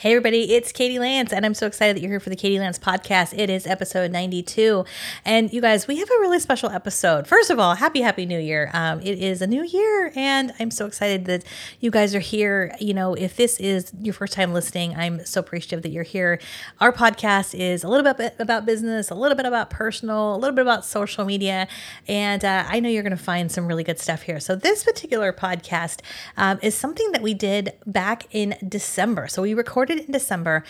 Hey, everybody, it's Katie Lance, and I'm so excited that you're here for the Katie Lance podcast. It is episode 92. And you guys, we have a really special episode. First of all, happy, happy new year. Um, it is a new year, and I'm so excited that you guys are here. You know, if this is your first time listening, I'm so appreciative that you're here. Our podcast is a little bit about business, a little bit about personal, a little bit about social media, and uh, I know you're going to find some really good stuff here. So, this particular podcast um, is something that we did back in December. So, we recorded recorded in December.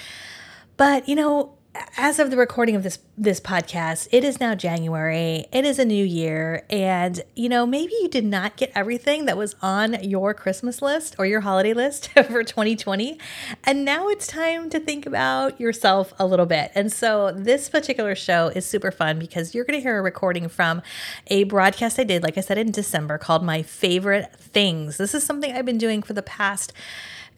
But, you know, as of the recording of this this podcast, it is now January. It is a new year and you know, maybe you did not get everything that was on your Christmas list or your holiday list for 2020. And now it's time to think about yourself a little bit. And so this particular show is super fun because you're going to hear a recording from a broadcast I did like I said in December called My Favorite Things. This is something I've been doing for the past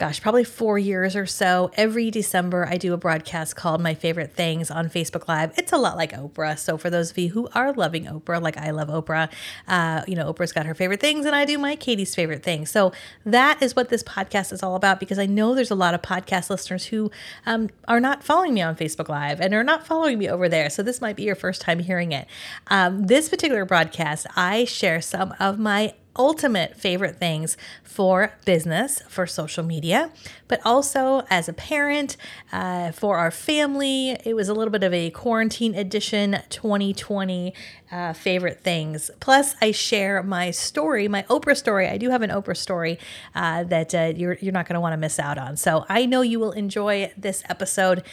gosh, probably four years or so. Every December, I do a broadcast called My Favorite Things on Facebook Live. It's a lot like Oprah. So, for those of you who are loving Oprah, like I love Oprah, uh, you know, Oprah's got her favorite things, and I do my Katie's favorite things. So, that is what this podcast is all about because I know there's a lot of podcast listeners who um, are not following me on Facebook Live and are not following me over there. So, this might be your first time hearing it. Um, this particular broadcast, I share some of my ultimate favorite things for business, for social media, but also as a parent, uh, for our family. It was a little bit of a quarantine edition 2020 uh, favorite things. Plus, I share my story, my Oprah story. I do have an Oprah story uh, that uh, you're, you're not going to want to miss out on. So I know you will enjoy this episode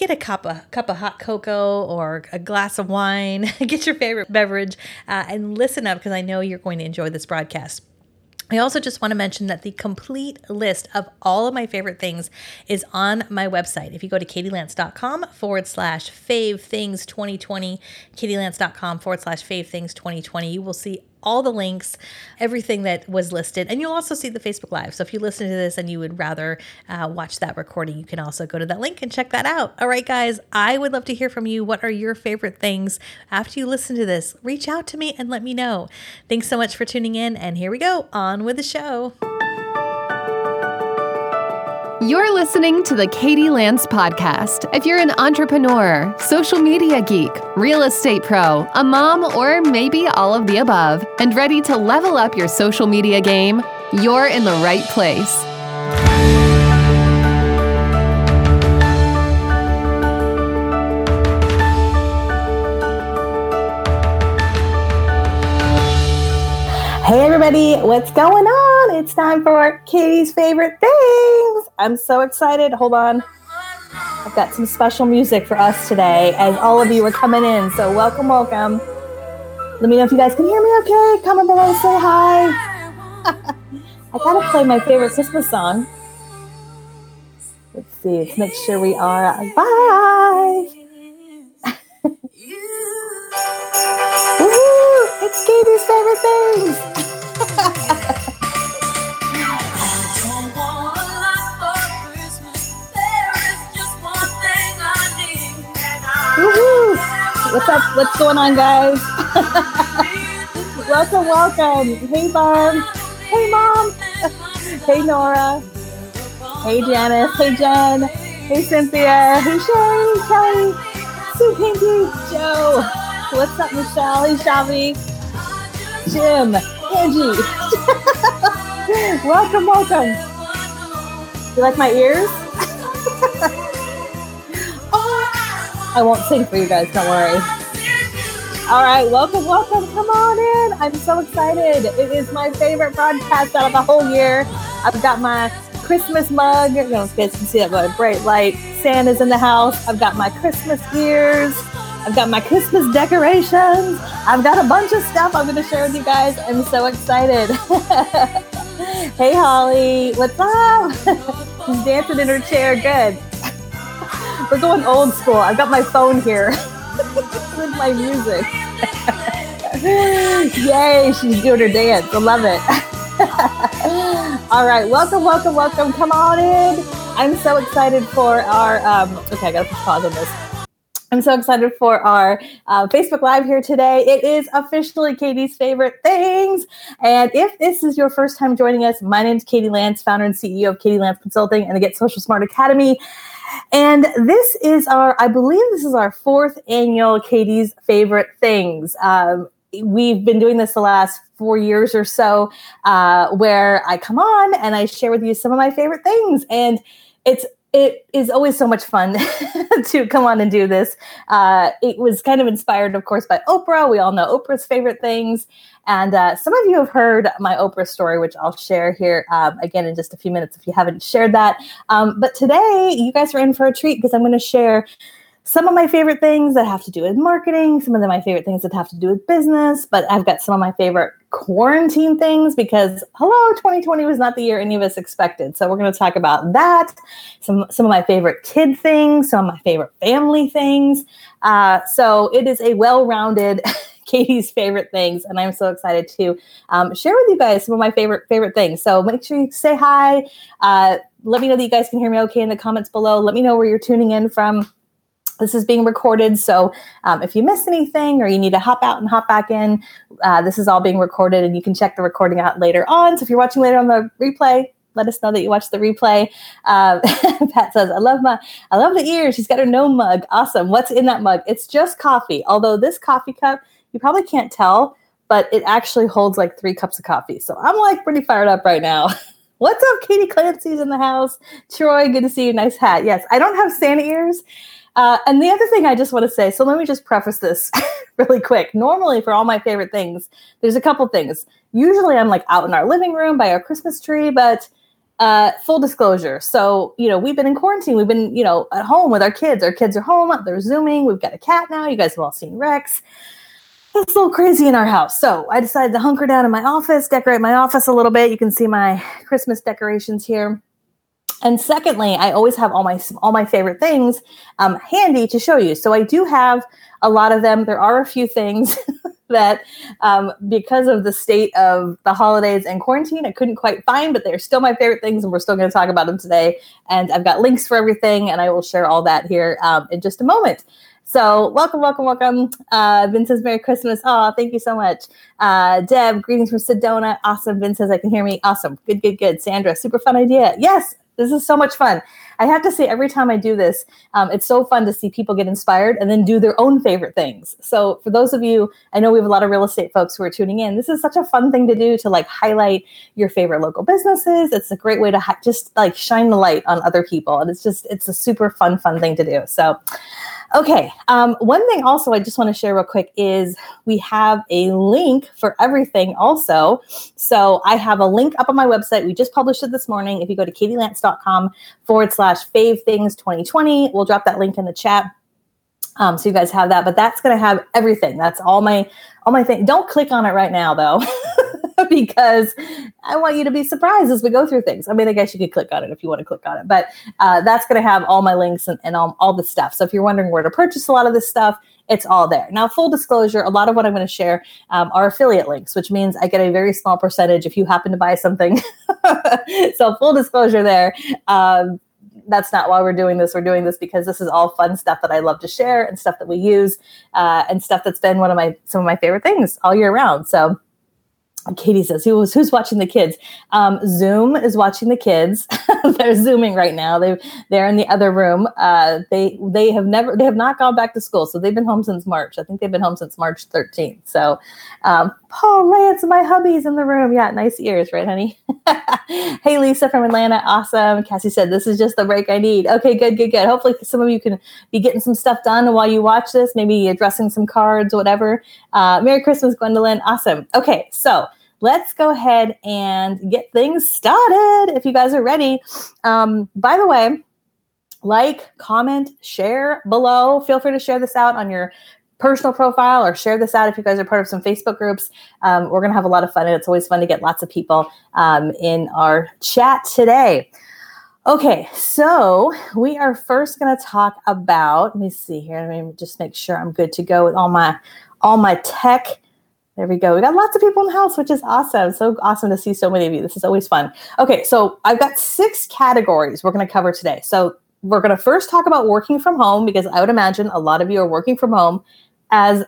get a cup of cup of hot cocoa or a glass of wine, get your favorite beverage, uh, and listen up because I know you're going to enjoy this broadcast. I also just want to mention that the complete list of all of my favorite things is on my website. If you go to katielance.com forward slash fave things 2020, katielance.com forward slash fave things 2020, you will see all the links, everything that was listed. And you'll also see the Facebook Live. So if you listen to this and you would rather uh, watch that recording, you can also go to that link and check that out. All right, guys, I would love to hear from you. What are your favorite things after you listen to this? Reach out to me and let me know. Thanks so much for tuning in. And here we go on with the show. You're listening to the Katie Lance Podcast. If you're an entrepreneur, social media geek, real estate pro, a mom, or maybe all of the above, and ready to level up your social media game, you're in the right place. Hey, everybody, what's going on? It's time for Katie's favorite things. I'm so excited. Hold on. I've got some special music for us today as all of you are coming in. So, welcome, welcome. Let me know if you guys can hear me okay. Comment below, say hi. I gotta play my favorite Christmas song. Let's see, let's make sure we are. Bye. Woo! It's Katie's favorite things. What's up? What's going on, guys? welcome, welcome. Hey, Barb. Hey, Mom. hey, Nora. Hey, Janice. Hey, Jen. Hey, Cynthia. Hey, Sherry. Kelly. Sue Pinky. Joe. What's up, Michelle? Hey, Shavi. Jim, Angie. welcome, welcome. You like my ears? I won't sing for you guys, don't worry. All right, welcome, welcome. Come on in. I'm so excited. It is my favorite broadcast out of the whole year. I've got my Christmas mug. You know, guys can see that by bright light. Santa's in the house. I've got my Christmas ears. I've got my Christmas decorations. I've got a bunch of stuff I'm going to share with you guys. I'm so excited. hey, Holly. What's up? She's dancing in her chair. Good. We're going old school. I've got my phone here with my music. Yay, she's doing her dance. I love it. All right, welcome, welcome, welcome. Come on in. I'm so excited for our. Um, okay, I gotta pause on this. I'm so excited for our uh, Facebook Live here today. It is officially Katie's favorite things. And if this is your first time joining us, my name is Katie Lance, founder and CEO of Katie Lance Consulting and the Get Social Smart Academy. And this is our, I believe this is our fourth annual Katie's favorite things. Um, we've been doing this the last four years or so, uh, where I come on and I share with you some of my favorite things. And it's it is always so much fun to come on and do this. Uh, it was kind of inspired, of course, by Oprah. We all know Oprah's favorite things. And uh, some of you have heard my Oprah story, which I'll share here um, again in just a few minutes if you haven't shared that. Um, but today, you guys are in for a treat because I'm going to share some of my favorite things that have to do with marketing, some of my favorite things that have to do with business, but I've got some of my favorite quarantine things because hello 2020 was not the year any of us expected. So we're going to talk about that some some of my favorite kid things some of my favorite family things. Uh, so it is a well-rounded katie's favorite things and i'm so excited to um, share with you guys some of my favorite favorite things. So make sure you say hi. Uh, let me know that you guys can hear me okay in the comments below. Let me know where you're tuning in from this is being recorded, so um, if you miss anything or you need to hop out and hop back in, uh, this is all being recorded, and you can check the recording out later on. So if you're watching later on the replay, let us know that you watched the replay. Uh, Pat says, "I love my, I love the ears. She's got her no mug. Awesome. What's in that mug? It's just coffee. Although this coffee cup, you probably can't tell, but it actually holds like three cups of coffee. So I'm like pretty fired up right now." What's up, Katie Clancy's in the house. Troy, good to see you. Nice hat. Yes, I don't have Santa ears. Uh, and the other thing I just want to say, so let me just preface this really quick. Normally, for all my favorite things, there's a couple things. Usually, I'm like out in our living room by our Christmas tree, but uh, full disclosure. So, you know, we've been in quarantine. We've been, you know, at home with our kids. Our kids are home. They're Zooming. We've got a cat now. You guys have all seen Rex. It's a little crazy in our house. So I decided to hunker down in my office, decorate my office a little bit. You can see my Christmas decorations here. And secondly, I always have all my all my favorite things um, handy to show you. So I do have a lot of them. There are a few things that, um, because of the state of the holidays and quarantine, I couldn't quite find, but they're still my favorite things, and we're still going to talk about them today. And I've got links for everything, and I will share all that here um, in just a moment. So welcome, welcome, welcome. Uh, says Merry Christmas. Oh, thank you so much. Uh, Deb, greetings from Sedona. Awesome. Vince says I can hear me. Awesome. Good, good, good. Sandra, super fun idea. Yes, this is so much fun. I have to say, every time I do this, um, it's so fun to see people get inspired and then do their own favorite things. So, for those of you, I know we have a lot of real estate folks who are tuning in. This is such a fun thing to do to like highlight your favorite local businesses. It's a great way to ha- just like shine the light on other people. And it's just, it's a super fun, fun thing to do. So, Okay. Um, one thing also I just want to share real quick is we have a link for everything also. So I have a link up on my website. We just published it this morning. If you go to katielance.com forward slash fave things 2020, we'll drop that link in the chat. Um, so you guys have that, but that's going to have everything. That's all my, all my thing. Don't click on it right now though. because I want you to be surprised as we go through things. I mean, I guess you could click on it if you want to click on it, but uh, that's going to have all my links and, and all, all the stuff. So if you're wondering where to purchase a lot of this stuff, it's all there. Now, full disclosure, a lot of what I'm going to share um, are affiliate links, which means I get a very small percentage if you happen to buy something. so, full disclosure there. Um, that's not why we're doing this. We're doing this because this is all fun stuff that I love to share and stuff that we use uh, and stuff that's been one of my some of my favorite things all year round. So Katie says, "Who who's watching the kids?" Um, Zoom is watching the kids. they're zooming right now. They they're in the other room. Uh, they they have never they have not gone back to school, so they've been home since March. I think they've been home since March 13th. So, um, Paul Lance, my hubby's in the room. Yeah, nice ears, right, honey? hey, Lisa from Atlanta, awesome. Cassie said, "This is just the break I need." Okay, good, good, good. Hopefully, some of you can be getting some stuff done while you watch this. Maybe addressing some cards, whatever. Uh, Merry Christmas, Gwendolyn. Awesome. Okay, so let's go ahead and get things started if you guys are ready. Um, by the way, like, comment, share below. Feel free to share this out on your personal profile or share this out if you guys are part of some Facebook groups. Um, we're going to have a lot of fun, and it's always fun to get lots of people um, in our chat today. Okay, so we are first going to talk about. Let me see here. Let me just make sure I'm good to go with all my all my tech there we go. We got lots of people in the house, which is awesome. So awesome to see so many of you. This is always fun. Okay, so I've got six categories we're going to cover today. So we're going to first talk about working from home because I would imagine a lot of you are working from home as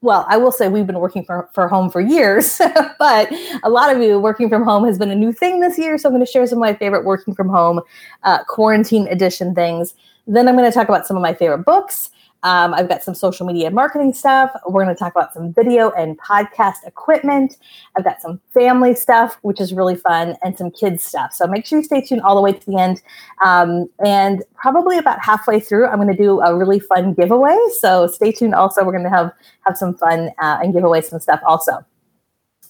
well, I will say we've been working for, for home for years, but a lot of you working from home has been a new thing this year. So I'm going to share some of my favorite working from home uh, quarantine edition things. Then I'm going to talk about some of my favorite books. Um, I've got some social media marketing stuff. We're going to talk about some video and podcast equipment. I've got some family stuff, which is really fun, and some kids stuff. So make sure you stay tuned all the way to the end. Um, and probably about halfway through, I'm going to do a really fun giveaway. So stay tuned. Also, we're going to have have some fun uh, and give away some stuff also.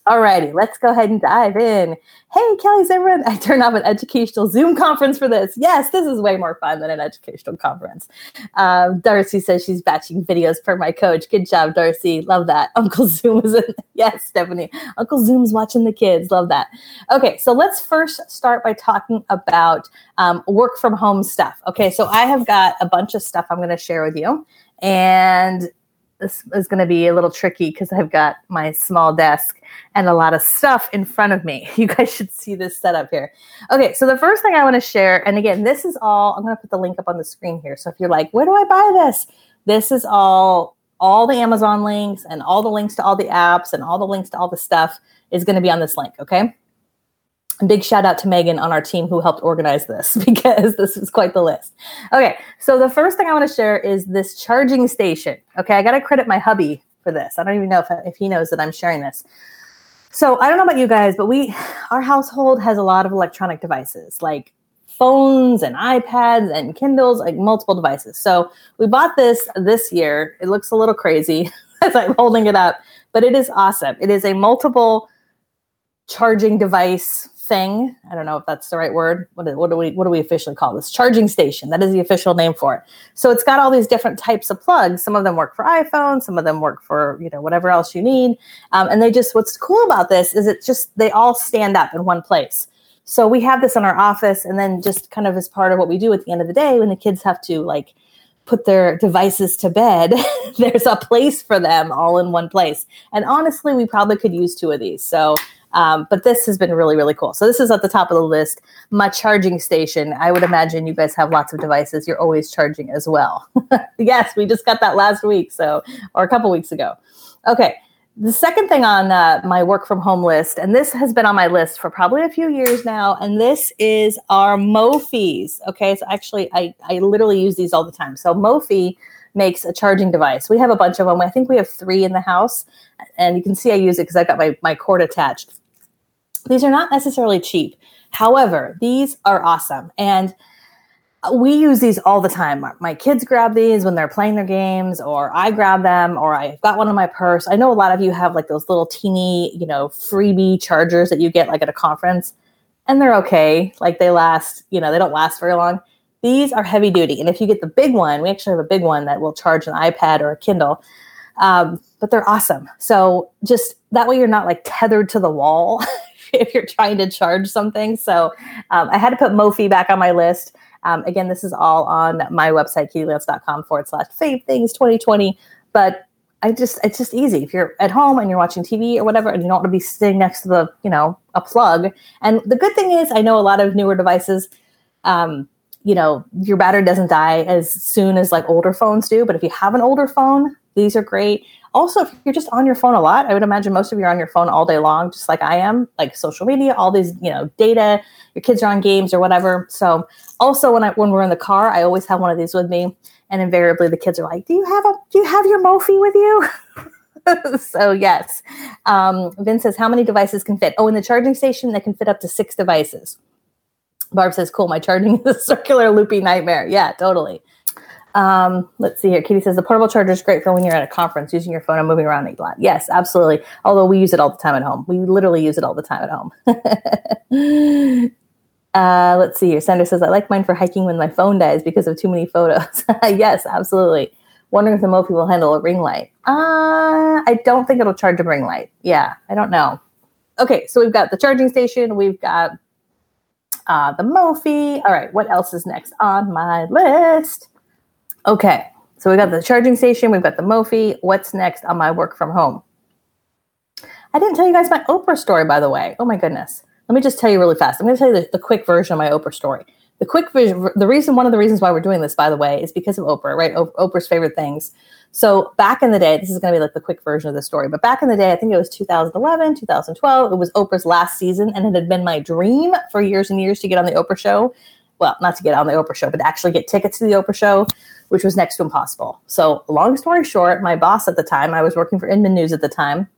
Alrighty, let's go ahead and dive in. Hey, Kelly's everyone. I turned off an educational Zoom conference for this. Yes, this is way more fun than an educational conference. Um, Darcy says she's batching videos for my coach. Good job, Darcy. Love that. Uncle Zoom is in. Yes, Stephanie. Uncle Zoom's watching the kids. Love that. Okay, so let's first start by talking about um, work from home stuff. Okay, so I have got a bunch of stuff I'm going to share with you. And this is going to be a little tricky because I've got my small desk and a lot of stuff in front of me. You guys should see this setup here. Okay, so the first thing I want to share, and again, this is all, I'm going to put the link up on the screen here. So if you're like, where do I buy this? This is all, all the Amazon links and all the links to all the apps and all the links to all the stuff is going to be on this link, okay? Big shout out to Megan on our team who helped organize this because this is quite the list. Okay, so the first thing I want to share is this charging station. Okay, I got to credit my hubby for this. I don't even know if, if he knows that I'm sharing this. So I don't know about you guys, but we, our household has a lot of electronic devices like phones and iPads and Kindles, like multiple devices. So we bought this this year. It looks a little crazy as I'm holding it up, but it is awesome. It is a multiple charging device thing. I don't know if that's the right word. What, what, do we what do we officially call this? Charging station. That is the official name for it. So it's got all these different types of plugs. Some of them work for iPhone. Some of them work for you know whatever else you need. Um, and they just what's cool about this is it just they all stand up in one place. So we have this in our office, and then just kind of as part of what we do at the end of the day when the kids have to like put their devices to bed, there's a place for them all in one place. And honestly, we probably could use two of these. So um, but this has been really, really cool. So this is at the top of the list. My charging station. I would imagine you guys have lots of devices. You're always charging as well. yes, we just got that last week, so or a couple weeks ago. Okay. The second thing on uh, my work from home list, and this has been on my list for probably a few years now, and this is our Mophies. Okay, so actually, I, I literally use these all the time. So Mophie makes a charging device. We have a bunch of them. I think we have three in the house, and you can see I use it because I've got my, my cord attached. These are not necessarily cheap. However, these are awesome. And we use these all the time. My kids grab these when they're playing their games, or I grab them, or I've got one in my purse. I know a lot of you have like those little teeny, you know, freebie chargers that you get like at a conference, and they're okay. Like they last, you know, they don't last very long. These are heavy duty. And if you get the big one, we actually have a big one that will charge an iPad or a Kindle. Um, but they're awesome. So just that way you're not like tethered to the wall if you're trying to charge something. So um, I had to put Mophie back on my list. Um, again, this is all on my website, katielance.com forward slash fave things 2020. But I just, it's just easy. If you're at home and you're watching TV or whatever, and you don't want to be sitting next to the, you know, a plug. And the good thing is, I know a lot of newer devices, um, you know, your battery doesn't die as soon as like older phones do. But if you have an older phone, these are great. Also if you're just on your phone a lot i would imagine most of you are on your phone all day long just like i am like social media all these you know data your kids are on games or whatever. So also when i when we're in the car i always have one of these with me and invariably the kids are like do you have a do you have your Mophie with you? So yes. Um, Vin says how many devices can fit? Oh in the charging station they can fit up to six devices barb says cool my charging is a circular loopy nightmare yeah totally um, let's see here. Katie says the portable charger is great for when you're at a conference using your phone and moving around a lot. Yes, absolutely. Although we use it all the time at home. We literally use it all the time at home. uh, let's see here. Sandra says, I like mine for hiking when my phone dies because of too many photos. yes, absolutely. Wondering if the Mophie will handle a ring light. Uh, I don't think it'll charge a ring light. Yeah, I don't know. Okay, so we've got the charging station. We've got uh, the Mophie. All right, what else is next on my list? Okay, so we got the charging station, we've got the Mophie. What's next on my work from home? I didn't tell you guys my Oprah story, by the way. Oh my goodness. Let me just tell you really fast. I'm going to tell you the, the quick version of my Oprah story. the quick vision, the reason, one of the reasons why we're doing this, by the way, is because of Oprah, right? O- Oprah's favorite things. So back in the day, this is going to be like the quick version of the story, but back in the day, I think it was 2011, 2012, it was Oprah's last season, and it had been my dream for years and years to get on the Oprah show. Well, not to get on the Oprah show, but to actually get tickets to the Oprah show, which was next to impossible. So, long story short, my boss at the time, I was working for Inman News at the time,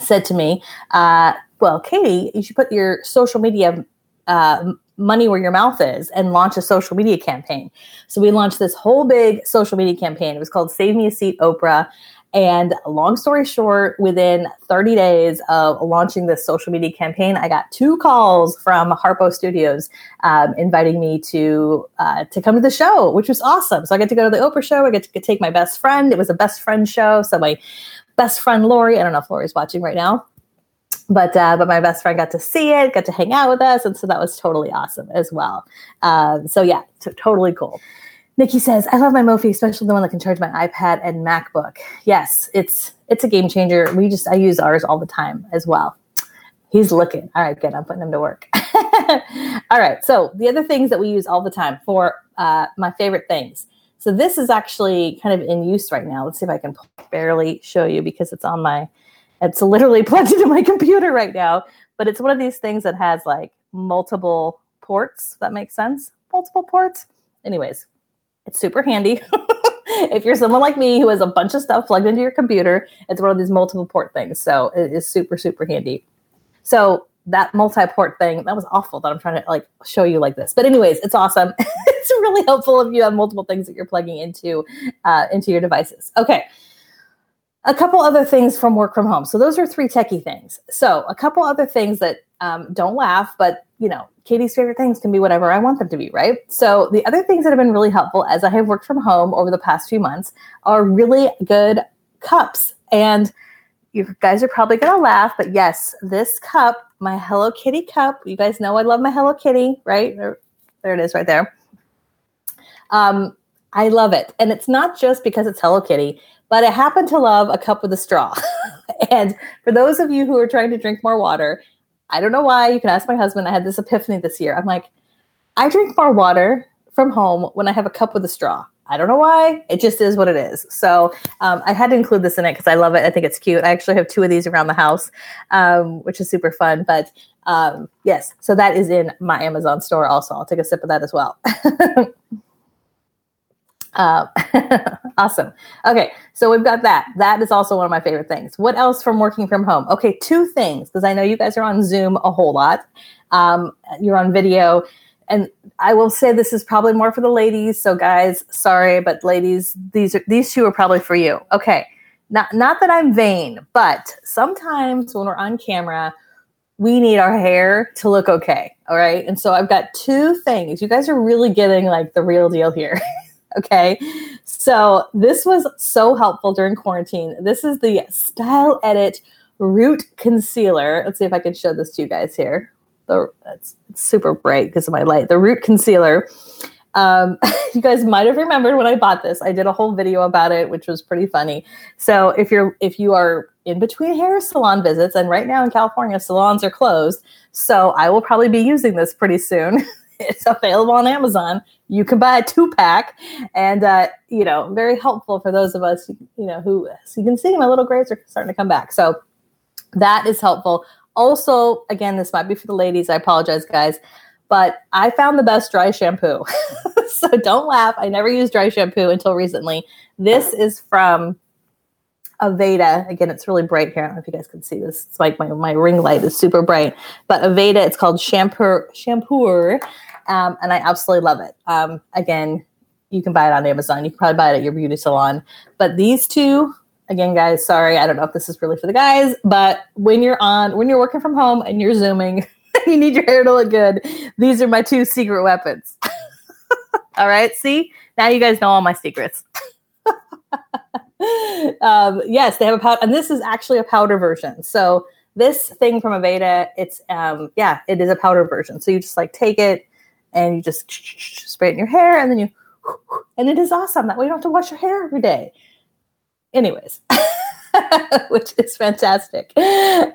said to me, uh, Well, Katie, you should put your social media uh, money where your mouth is and launch a social media campaign. So we launched this whole big social media campaign. It was called Save Me a Seat Oprah. And long story short, within 30 days of launching this social media campaign, I got two calls from Harpo Studios um, inviting me to uh, to come to the show, which was awesome. So I get to go to the Oprah show. I get to take my best friend. It was a best friend show. So my best friend Lori, I don't know if Lori's watching right now, but uh, but my best friend got to see it, got to hang out with us, and so that was totally awesome as well. Um, so yeah, t- totally cool. Nikki says, "I love my Mophie, especially the one that can charge my iPad and MacBook. Yes, it's it's a game changer. We just I use ours all the time as well. He's looking. All right, good. I'm putting him to work. all right. So the other things that we use all the time for uh, my favorite things. So this is actually kind of in use right now. Let's see if I can barely show you because it's on my it's literally plugged into my computer right now, but it's one of these things that has like multiple ports. that makes sense. Multiple ports. Anyways, it's super handy. if you're someone like me who has a bunch of stuff plugged into your computer, it's one of these multiple port things. So it is super, super handy. So that multi-port thing, that was awful that I'm trying to like show you like this. But anyways, it's awesome. it's really helpful if you have multiple things that you're plugging into uh, into your devices. Okay a couple other things from work from home. So those are three techie things. So a couple other things that um, don't laugh, but you know, Katie's favorite things can be whatever I want them to be, right? So the other things that have been really helpful as I have worked from home over the past few months are really good cups. And you guys are probably going to laugh, but yes, this cup, my Hello Kitty cup, you guys know I love my Hello Kitty, right? There, there it is right there. Um, I love it. And it's not just because it's Hello Kitty but I happen to love a cup with a straw. and for those of you who are trying to drink more water, I don't know why. You can ask my husband. I had this epiphany this year. I'm like, I drink more water from home when I have a cup with a straw. I don't know why. It just is what it is. So um, I had to include this in it because I love it. I think it's cute. I actually have two of these around the house, um, which is super fun. But um, yes, so that is in my Amazon store also. I'll take a sip of that as well. Uh, awesome. Okay, so we've got that. That is also one of my favorite things. What else from working from home? Okay, two things because I know you guys are on Zoom a whole lot. Um, you're on video, and I will say this is probably more for the ladies. So, guys, sorry, but ladies, these are these two are probably for you. Okay, not not that I'm vain, but sometimes when we're on camera, we need our hair to look okay. All right, and so I've got two things. You guys are really getting like the real deal here. Okay. So this was so helpful during quarantine. This is the Style Edit Root Concealer. Let's see if I can show this to you guys here. The, it's, super bright because of my light. The Root Concealer. Um, you guys might have remembered when I bought this. I did a whole video about it, which was pretty funny. So if you're if you are in between hair salon visits, and right now in California salons are closed, so I will probably be using this pretty soon. it's available on Amazon. You can buy a two pack, and uh, you know, very helpful for those of us, you know, who so you can see my little grades are starting to come back. So that is helpful. Also, again, this might be for the ladies. I apologize, guys, but I found the best dry shampoo. so don't laugh. I never used dry shampoo until recently. This is from Aveda. Again, it's really bright here. I don't know if you guys can see this. It's like my, my ring light is super bright. But Aveda, it's called Shampure Shampoo um, and I absolutely love it. Um, again, you can buy it on Amazon. You can probably buy it at your beauty salon. But these two, again, guys, sorry, I don't know if this is really for the guys, but when you're on, when you're working from home and you're zooming, you need your hair to look good. These are my two secret weapons. all right, see now you guys know all my secrets. um, yes, they have a powder, and this is actually a powder version. So this thing from Aveda, it's um, yeah, it is a powder version. So you just like take it, and you just spray it in your hair and then you and it is awesome that way you don't have to wash your hair every day anyways which is fantastic.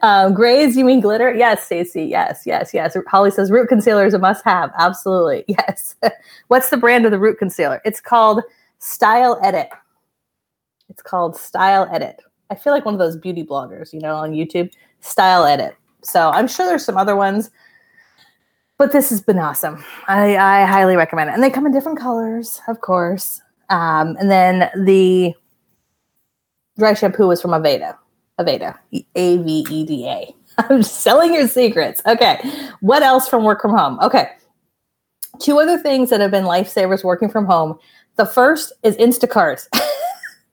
Um, grays, you mean glitter? Yes, Stacy. Yes, yes, yes. Holly says root concealer is a must have. Absolutely. Yes. What's the brand of the root concealer? It's called Style Edit. It's called Style Edit. I feel like one of those beauty bloggers, you know, on YouTube. Style Edit. So I'm sure there's some other ones, but this has been awesome. I, I highly recommend it. And they come in different colors, of course. Um, and then the dry shampoo was from Aveda. Aveda. A V E D A. I'm selling your secrets. Okay. What else from work from home? Okay. Two other things that have been lifesavers working from home. The first is Instacart.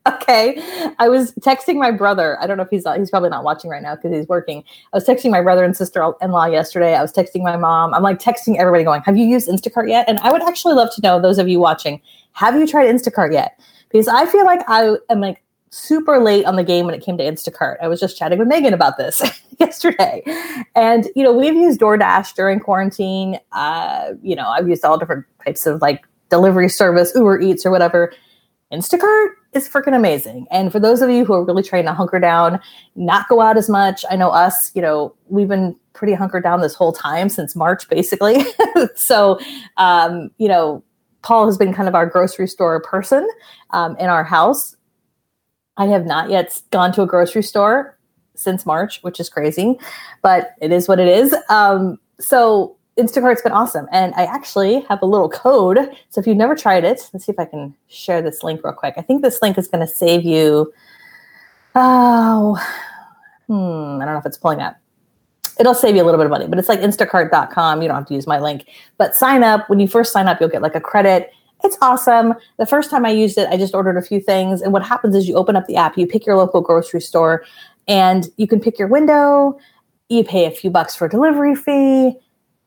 okay. I was texting my brother. I don't know if he's he's probably not watching right now because he's working. I was texting my brother and sister-in-law yesterday. I was texting my mom. I'm like texting everybody going, "Have you used Instacart yet?" And I would actually love to know those of you watching, have you tried Instacart yet? Because I feel like I am like super late on the game when it came to Instacart. I was just chatting with Megan about this yesterday. And, you know, we've used DoorDash during quarantine. Uh, you know, I've used all different types of like delivery service, Uber Eats or whatever. Instacart is freaking amazing. And for those of you who are really trying to hunker down, not go out as much, I know us, you know, we've been pretty hunkered down this whole time since March, basically. so, um, you know, Paul has been kind of our grocery store person um, in our house. I have not yet gone to a grocery store since March, which is crazy, but it is what it is. Um, so Instacart's been awesome. And I actually have a little code. So if you've never tried it, let's see if I can share this link real quick. I think this link is going to save you. Oh, hmm, I don't know if it's pulling up. It'll save you a little bit of money, but it's like instacart.com. You don't have to use my link. But sign up. When you first sign up, you'll get like a credit. It's awesome. The first time I used it, I just ordered a few things. And what happens is you open up the app, you pick your local grocery store, and you can pick your window. You pay a few bucks for a delivery fee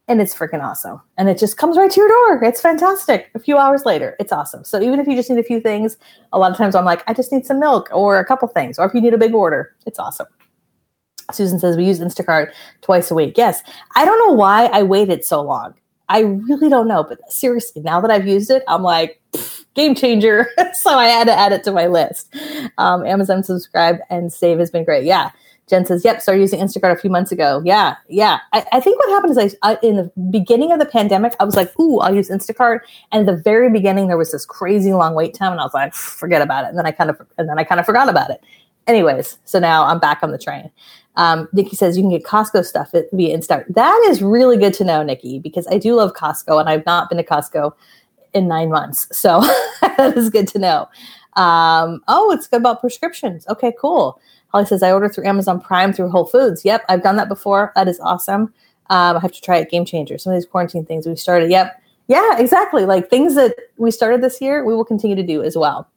and it's freaking awesome. And it just comes right to your door. It's fantastic. A few hours later, it's awesome. So even if you just need a few things, a lot of times I'm like, I just need some milk or a couple things, or if you need a big order, it's awesome. Susan says we use Instacart twice a week. Yes, I don't know why I waited so long. I really don't know, but seriously, now that I've used it, I'm like game changer. so I had to add it to my list. Um, Amazon subscribe and save has been great. Yeah, Jen says, "Yep, started using Instacart a few months ago." Yeah, yeah. I, I think what happened is I, I, in the beginning of the pandemic, I was like, "Ooh, I'll use Instacart." And at the very beginning, there was this crazy long wait time, and I was like, "Forget about it." And then I kind of and then I kind of forgot about it. Anyways, so now I'm back on the train. Um, Nikki says you can get Costco stuff via Instacart. That is really good to know, Nikki, because I do love Costco, and I've not been to Costco in nine months, so that is good to know. Um, oh, it's good about prescriptions. Okay, cool. Holly says, I order through Amazon Prime through Whole Foods. Yep, I've done that before. That is awesome. Um, I have to try it. Game changer. Some of these quarantine things we started. Yep. Yeah, exactly. Like things that we started this year, we will continue to do as well.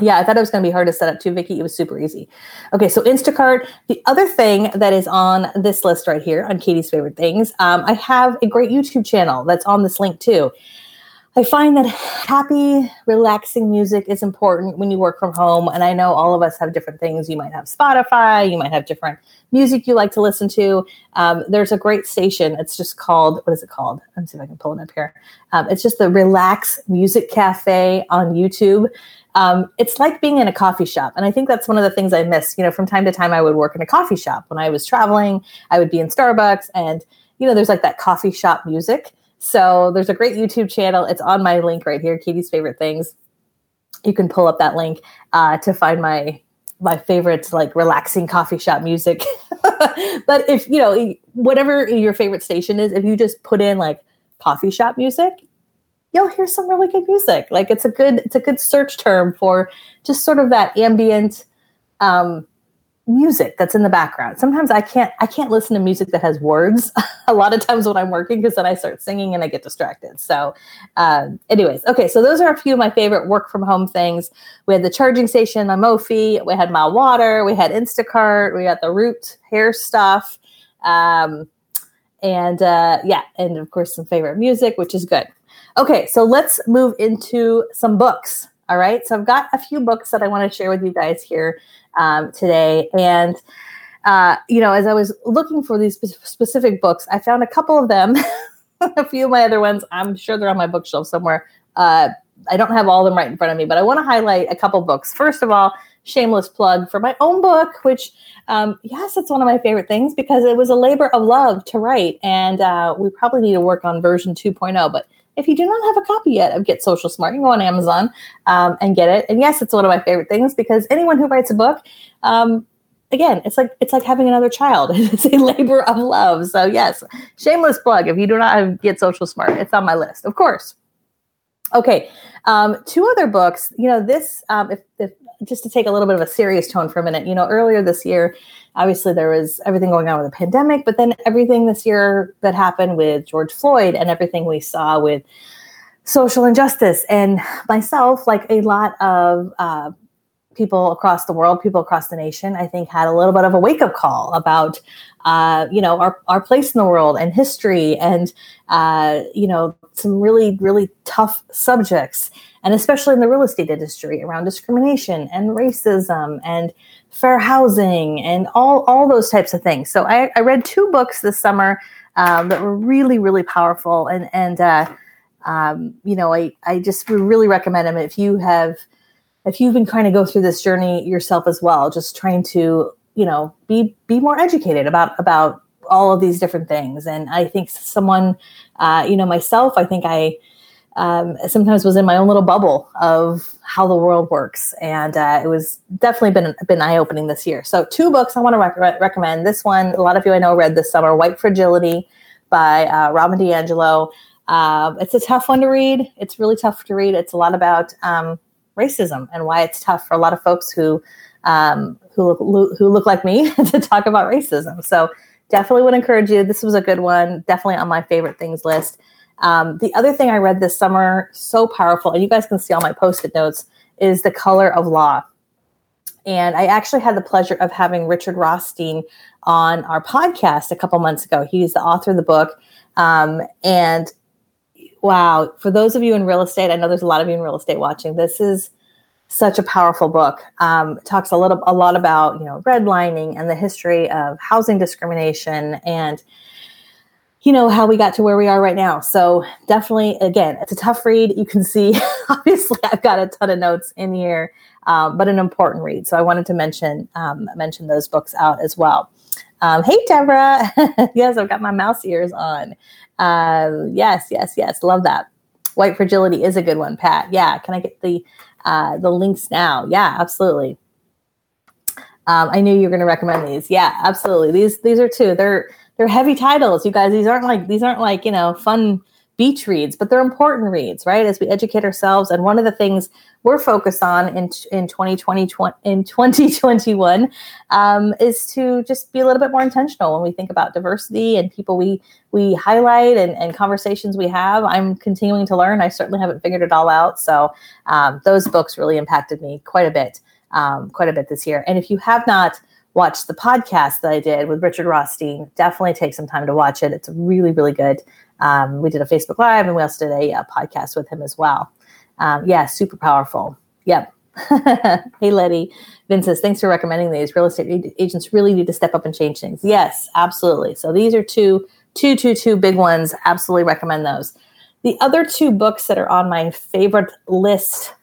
Yeah, I thought it was going to be hard to set up too, Vicky. It was super easy. Okay, so Instacart. The other thing that is on this list right here on Katie's favorite things, um, I have a great YouTube channel that's on this link too. I find that happy, relaxing music is important when you work from home. And I know all of us have different things. You might have Spotify, you might have different music you like to listen to. Um, there's a great station. It's just called, what is it called? Let me see if I can pull it up here. Um, it's just the Relax Music Cafe on YouTube. Um, it's like being in a coffee shop. And I think that's one of the things I miss. You know, from time to time, I would work in a coffee shop. When I was traveling, I would be in Starbucks and, you know, there's like that coffee shop music. So there's a great YouTube channel. It's on my link right here, Katie's favorite things. You can pull up that link uh, to find my my favorite like relaxing coffee shop music. but if you know whatever your favorite station is, if you just put in like coffee shop music, you'll hear some really good music. Like it's a good it's a good search term for just sort of that ambient um, music that's in the background. Sometimes I can't I can't listen to music that has words. a lot of times when I'm working because then I start singing and I get distracted. So, um, anyways, okay. So those are a few of my favorite work from home things. We had the charging station, my Mophie. We had my water. We had Instacart. We got the Root hair stuff. Um, and uh, yeah, and of course some favorite music, which is good. Okay, so let's move into some books. All right, so I've got a few books that I want to share with you guys here um, today. And, uh, you know, as I was looking for these spe- specific books, I found a couple of them. a few of my other ones, I'm sure they're on my bookshelf somewhere. Uh, I don't have all of them right in front of me, but I want to highlight a couple books. First of all, shameless plug for my own book, which, um, yes, it's one of my favorite things because it was a labor of love to write. And uh, we probably need to work on version 2.0. But if you do not have a copy yet of Get Social Smart, you can go on Amazon um, and get it. And yes, it's one of my favorite things because anyone who writes a book, um, again, it's like it's like having another child. it's a labor of love. So yes, shameless plug. If you do not have Get Social Smart, it's on my list, of course. Okay, um, two other books. You know, this um, if, if just to take a little bit of a serious tone for a minute. You know, earlier this year, obviously there was everything going on with the pandemic, but then everything this year that happened with George Floyd and everything we saw with social injustice and myself, like a lot of uh, people across the world, people across the nation, I think had a little bit of a wake up call about, uh, you know, our, our place in the world and history and, uh, you know, some really, really tough subjects. And especially in the real estate industry around discrimination and racism and fair housing and all, all those types of things. So I, I read two books this summer um, that were really, really powerful. And, and, uh, um, you know, I, I just really recommend them if you have, if you've been trying to go through this journey yourself as well, just trying to, you know, be be more educated about about all of these different things. And I think someone, uh, you know, myself, I think I um, sometimes was in my own little bubble of how the world works, and uh, it was definitely been been eye opening this year. So, two books I want to rec- recommend. This one, a lot of you I know read this summer, "White Fragility" by uh, Robin DiAngelo. Uh, it's a tough one to read. It's really tough to read. It's a lot about um, racism and why it's tough for a lot of folks who um, who look who look like me to talk about racism. So definitely would encourage you. This was a good one. Definitely on my favorite things list. Um, the other thing I read this summer, so powerful, and you guys can see all my post-it notes, is The Color of Law. And I actually had the pleasure of having Richard Rothstein on our podcast a couple months ago. He's the author of the book. Um, and wow, for those of you in real estate, I know there's a lot of you in real estate watching. This is such a powerful book. Um, talks a little, a lot about you know redlining and the history of housing discrimination and you know how we got to where we are right now. So definitely, again, it's a tough read. You can see, obviously, I've got a ton of notes in here, um, but an important read. So I wanted to mention um, mention those books out as well. Um, hey, Deborah. yes, I've got my mouse ears on. Uh, yes, yes, yes. Love that. White fragility is a good one, Pat. Yeah. Can I get the uh, the links now? Yeah, absolutely. Um, I knew you were going to recommend these. Yeah, absolutely. These these are two. They're they're heavy titles, you guys. These aren't like these aren't like you know fun beach reads, but they're important reads, right? As we educate ourselves. And one of the things we're focused on in, in 2020, in 2021 um, is to just be a little bit more intentional when we think about diversity and people we, we highlight and, and conversations we have. I'm continuing to learn. I certainly haven't figured it all out. So um, those books really impacted me quite a bit, um, quite a bit this year. And if you have not, watched the podcast that I did with Richard Rothstein, definitely take some time to watch it. It's really, really good. Um, we did a Facebook Live and we also did a, a podcast with him as well. Um, yeah, super powerful. Yep. hey, Letty. Vinces, thanks for recommending these. Real estate agents really need to step up and change things. Yes, absolutely. So these are two, two, two, two big ones. Absolutely recommend those. The other two books that are on my favorite list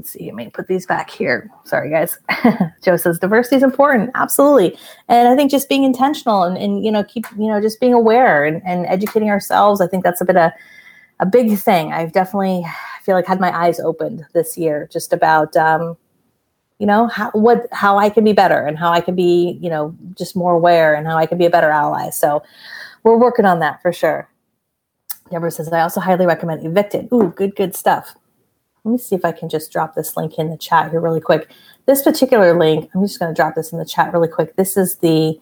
let's see, let me put these back here. Sorry, guys. Joe says diversity is important. Absolutely. And I think just being intentional and, and you know, keep, you know, just being aware and, and educating ourselves. I think that's a bit of a big thing. I've definitely I feel like had my eyes opened this year just about, um, you know, how, what, how I can be better and how I can be, you know, just more aware and how I can be a better ally. So we're working on that for sure. Deborah says, I also highly recommend Evicted. Ooh, good, good stuff let me see if I can just drop this link in the chat here really quick. This particular link, I'm just going to drop this in the chat really quick. This is the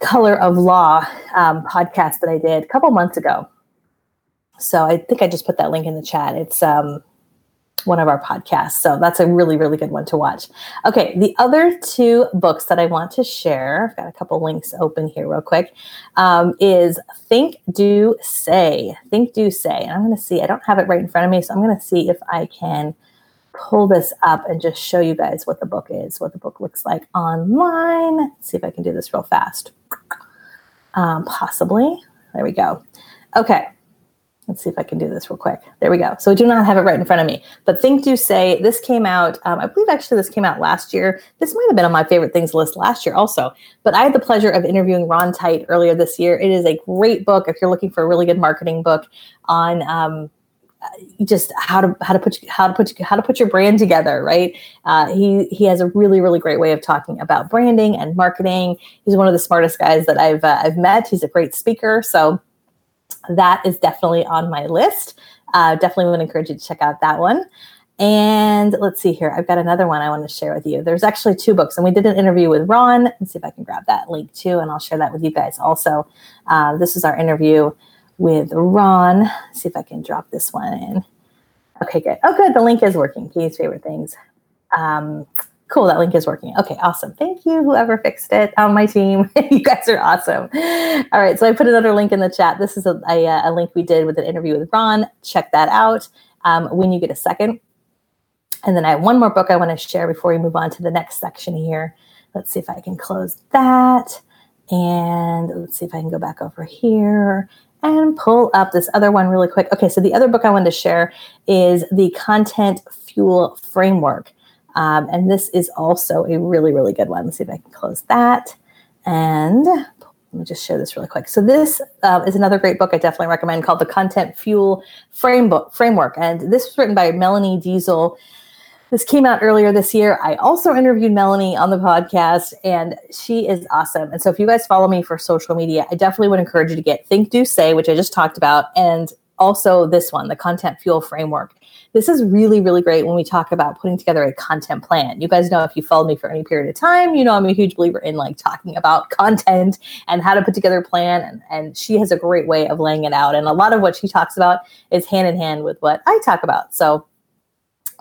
Color of Law um, podcast that I did a couple months ago. So I think I just put that link in the chat. It's um, one of our podcasts. So that's a really, really good one to watch. Okay, the other two books that I want to share, I've got a couple links open here real quick, um, is Think, Do, Say. Think, Do, Say. And I'm going to see, I don't have it right in front of me, so I'm going to see if I can pull this up and just show you guys what the book is, what the book looks like online. Let's see if I can do this real fast. Um, possibly. There we go. Okay. Let's see if I can do this real quick. There we go. So I do not have it right in front of me. But Think Do Say, this came out, um, I believe actually this came out last year. This might have been on my favorite things list last year also. But I had the pleasure of interviewing Ron Tite earlier this year. It is a great book if you're looking for a really good marketing book on um, just how to how to put how to put how to put your brand together right uh, he he has a really really great way of talking about branding and marketing he's one of the smartest guys that i've uh, i've met he's a great speaker so that is definitely on my list. Uh, definitely would encourage you to check out that one. And let's see here. I've got another one I want to share with you. There's actually two books, and we did an interview with Ron. Let's see if I can grab that link too, and I'll share that with you guys also. Uh, this is our interview with Ron. Let's see if I can drop this one in. Okay, good. Oh, good. The link is working. Katie's favorite things. Um, Cool, that link is working. Okay, awesome. Thank you, whoever fixed it on my team. you guys are awesome. All right, so I put another link in the chat. This is a, a, a link we did with an interview with Ron. Check that out um, when you get a second. And then I have one more book I want to share before we move on to the next section here. Let's see if I can close that. And let's see if I can go back over here and pull up this other one really quick. Okay, so the other book I wanted to share is the Content Fuel Framework. Um, and this is also a really, really good one. Let's see if I can close that. And let me just show this really quick. So this uh, is another great book I definitely recommend called The Content Fuel Framebook Framework. And this was written by Melanie Deziel. This came out earlier this year. I also interviewed Melanie on the podcast, and she is awesome. And so, if you guys follow me for social media, I definitely would encourage you to get Think, Do, Say, which I just talked about, and also this one, the Content Fuel Framework this is really, really great when we talk about putting together a content plan. You guys know if you followed me for any period of time, you know I'm a huge believer in like talking about content and how to put together a plan. And, and she has a great way of laying it out. And a lot of what she talks about is hand in hand with what I talk about. So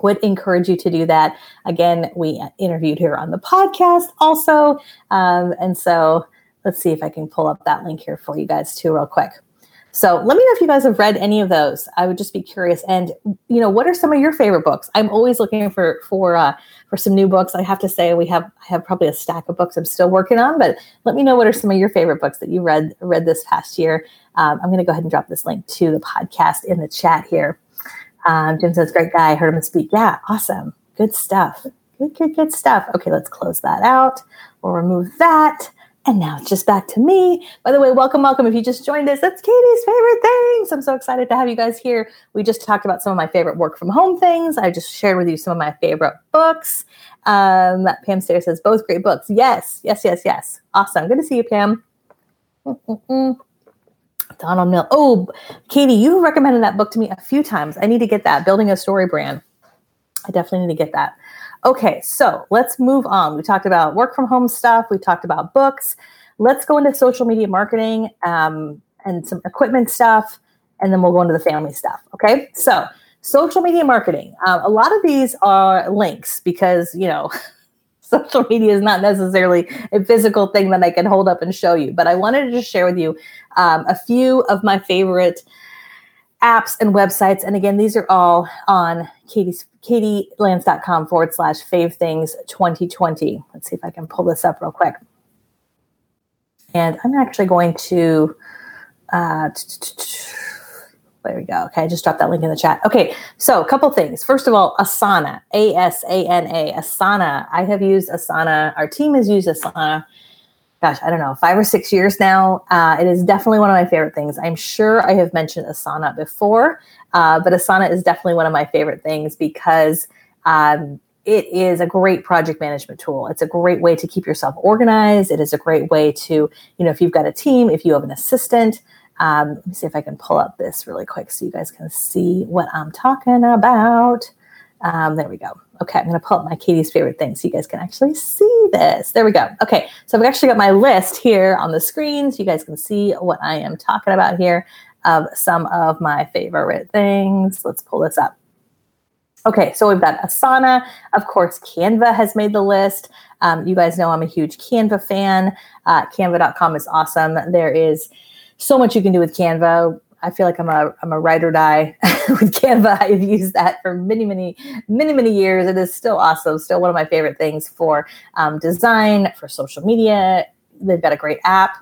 would encourage you to do that. Again, we interviewed her on the podcast also. Um, and so let's see if I can pull up that link here for you guys too, real quick. So let me know if you guys have read any of those. I would just be curious. And you know, what are some of your favorite books? I'm always looking for for uh, for some new books. I have to say, we have I have probably a stack of books I'm still working on. But let me know what are some of your favorite books that you read read this past year. Um, I'm going to go ahead and drop this link to the podcast in the chat here. Um, Jim says, "Great guy, heard him speak. Yeah, awesome, good stuff." Good, good, good stuff. Okay, let's close that out. We'll remove that. And now it's just back to me. By the way, welcome, welcome. If you just joined us, that's Katie's favorite things. I'm so excited to have you guys here. We just talked about some of my favorite work from home things. I just shared with you some of my favorite books. Um, Pam Stair says, both great books. Yes, yes, yes, yes. Awesome. Good to see you, Pam. Mm-mm-mm. Donald Mill. Oh, Katie, you recommended that book to me a few times. I need to get that. Building a Story Brand. I definitely need to get that. Okay, so let's move on. We talked about work from home stuff, we talked about books. Let's go into social media marketing um, and some equipment stuff, and then we'll go into the family stuff. Okay, so social media marketing. Um, a lot of these are links because, you know, social media is not necessarily a physical thing that I can hold up and show you, but I wanted to just share with you um, a few of my favorite apps and websites. And again, these are all on Katie's katielance.com forward slash fave things 2020. Let's see if I can pull this up real quick. And I'm actually going to uh, there we go. Okay, I just dropped that link in the chat. Okay, so a couple things. First of all, Asana, A S A N A, Asana. I have used Asana. Our team has used Asana gosh, I don't know, five or six years now. Uh, it is definitely one of my favorite things. I'm sure I have mentioned Asana before, uh, but Asana is definitely one of my favorite things because um, it is a great project management tool. It's a great way to keep yourself organized. It is a great way to, you know, if you've got a team, if you have an assistant. Um, let me see if I can pull up this really quick so you guys can see what I'm talking about. Um, there we go. Okay, I'm going to pull up my Katie's favorite thing so you guys can actually see this. There we go. Okay, so I've actually got my list here on the screen so you guys can see what I am talking about here of some of my favorite things. Let's pull this up. Okay, so we've got Asana. Of course, Canva has made the list. Um, you guys know I'm a huge Canva fan. Uh, Canva.com is awesome. There is so much you can do with Canva I feel like I'm a I'm a ride or die with Canva. I've used that for many, many, many, many years. It is still awesome. Still one of my favorite things for um, design, for social media. They've got a great app.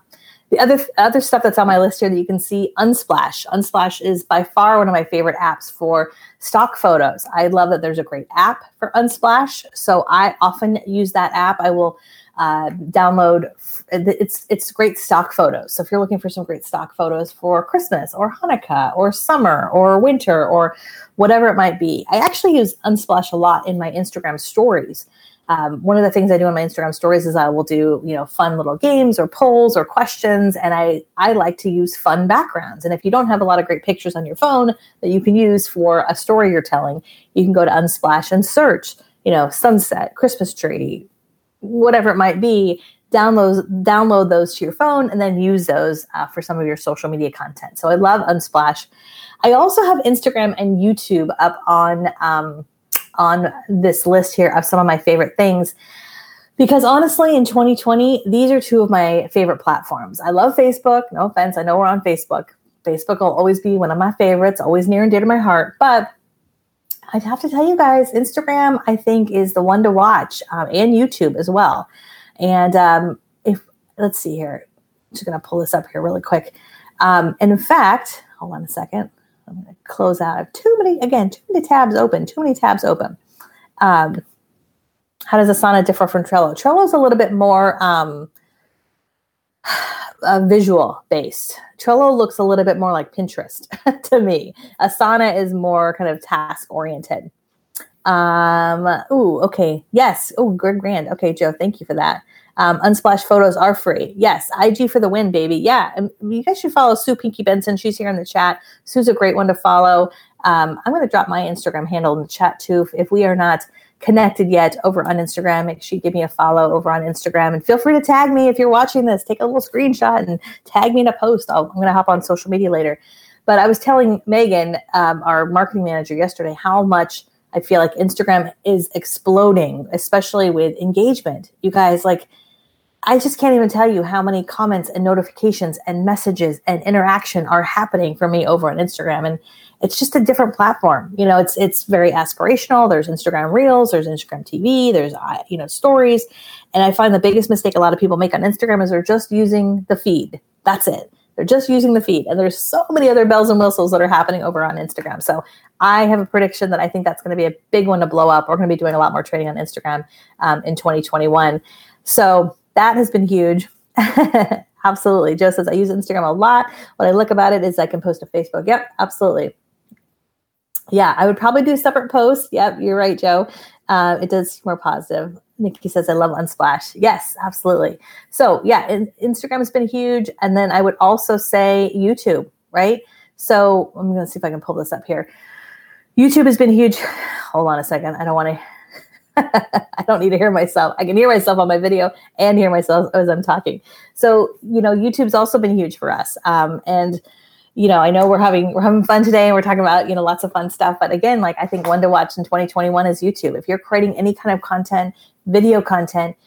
the other other stuff that's on my list here that you can see, Unsplash. Unsplash is by far one of my favorite apps for stock photos. I love that there's a great app for Unsplash, so I often use that app. I will uh, download. It's it's great stock photos. So if you're looking for some great stock photos for Christmas or Hanukkah or summer or winter or whatever it might be, I actually use Unsplash a lot in my Instagram stories um, one of the things I do on my Instagram stories is I will do, you know, fun little games or polls or questions. And I, I like to use fun backgrounds. And if you don't have a lot of great pictures on your phone that you can use for a story you're telling, you can go to Unsplash and search, you know, sunset, Christmas tree, whatever it might be. Download, download those to your phone and then use those uh, for some of your social media content. So I love Unsplash. I also have Instagram and YouTube up on, um, on this list here of some of my favorite things because honestly in 2020 these are two of my favorite platforms i love facebook no offense i know we're on facebook facebook will always be one of my favorites always near and dear to my heart but i'd have to tell you guys instagram i think is the one to watch um, and youtube as well and um, if let's see here i'm just going to pull this up here really quick um, in fact hold on a second I'm going to close out. I have too many, again, too many tabs open, too many tabs open. Um, how does Asana differ from Trello? Trello is a little bit more um, uh, visual based. Trello looks a little bit more like Pinterest to me. Asana is more kind of task oriented. Um, ooh, okay. Yes. Oh, good grand. Okay, Joe, thank you for that. Um, Unsplash photos are free. Yes, IG for the win, baby. Yeah, and you guys should follow Sue Pinky Benson. She's here in the chat. Sue's a great one to follow. Um, I'm going to drop my Instagram handle in the chat too. If, we are not connected yet over on Instagram, make sure you give me a follow over on Instagram and feel free to tag me if you're watching this. Take a little screenshot and tag me in a post. i am going to hop on social media later. But I was telling Megan, um, our marketing manager, yesterday, how much I feel like Instagram is exploding, especially with engagement. You guys, like, I just can't even tell you how many comments and notifications and messages and interaction are happening for me over on Instagram. And it's just a different platform. You know, it's it's very aspirational. There's Instagram Reels, there's Instagram TV, there's uh, you know stories, and I find the biggest mistake a lot of people make on Instagram is they're just using the feed. That's it. They're just using the feed, and there's so many other bells and whistles that are happening over on Instagram. So I have a prediction that I think that's going to be a big one to blow up. We're going to be doing a lot more training on Instagram um, in 2021. So that has been huge. absolutely. Joe says, I use Instagram a lot. What I look about it is I can post to Facebook. Yep, absolutely. Yeah, I would probably do separate posts. Yep, you're right, Joe. Uh, it does more positive. Nikki says, I love Unsplash. Yes, absolutely. So, yeah, in, Instagram has been huge. And then I would also say YouTube, right? So, I'm going to see if I can pull this up here. YouTube has been huge. Hold on a second. I don't want to I don't need to hear myself. I can hear myself on my video and hear myself as I'm talking. So, you know, YouTube's also been huge for us. Um, and, you know, I know we're having we're having fun today and we're talking about, you know, lots of fun stuff. But again, like I think one to watch in 2021 is YouTube. If you're creating any kind of content, video content,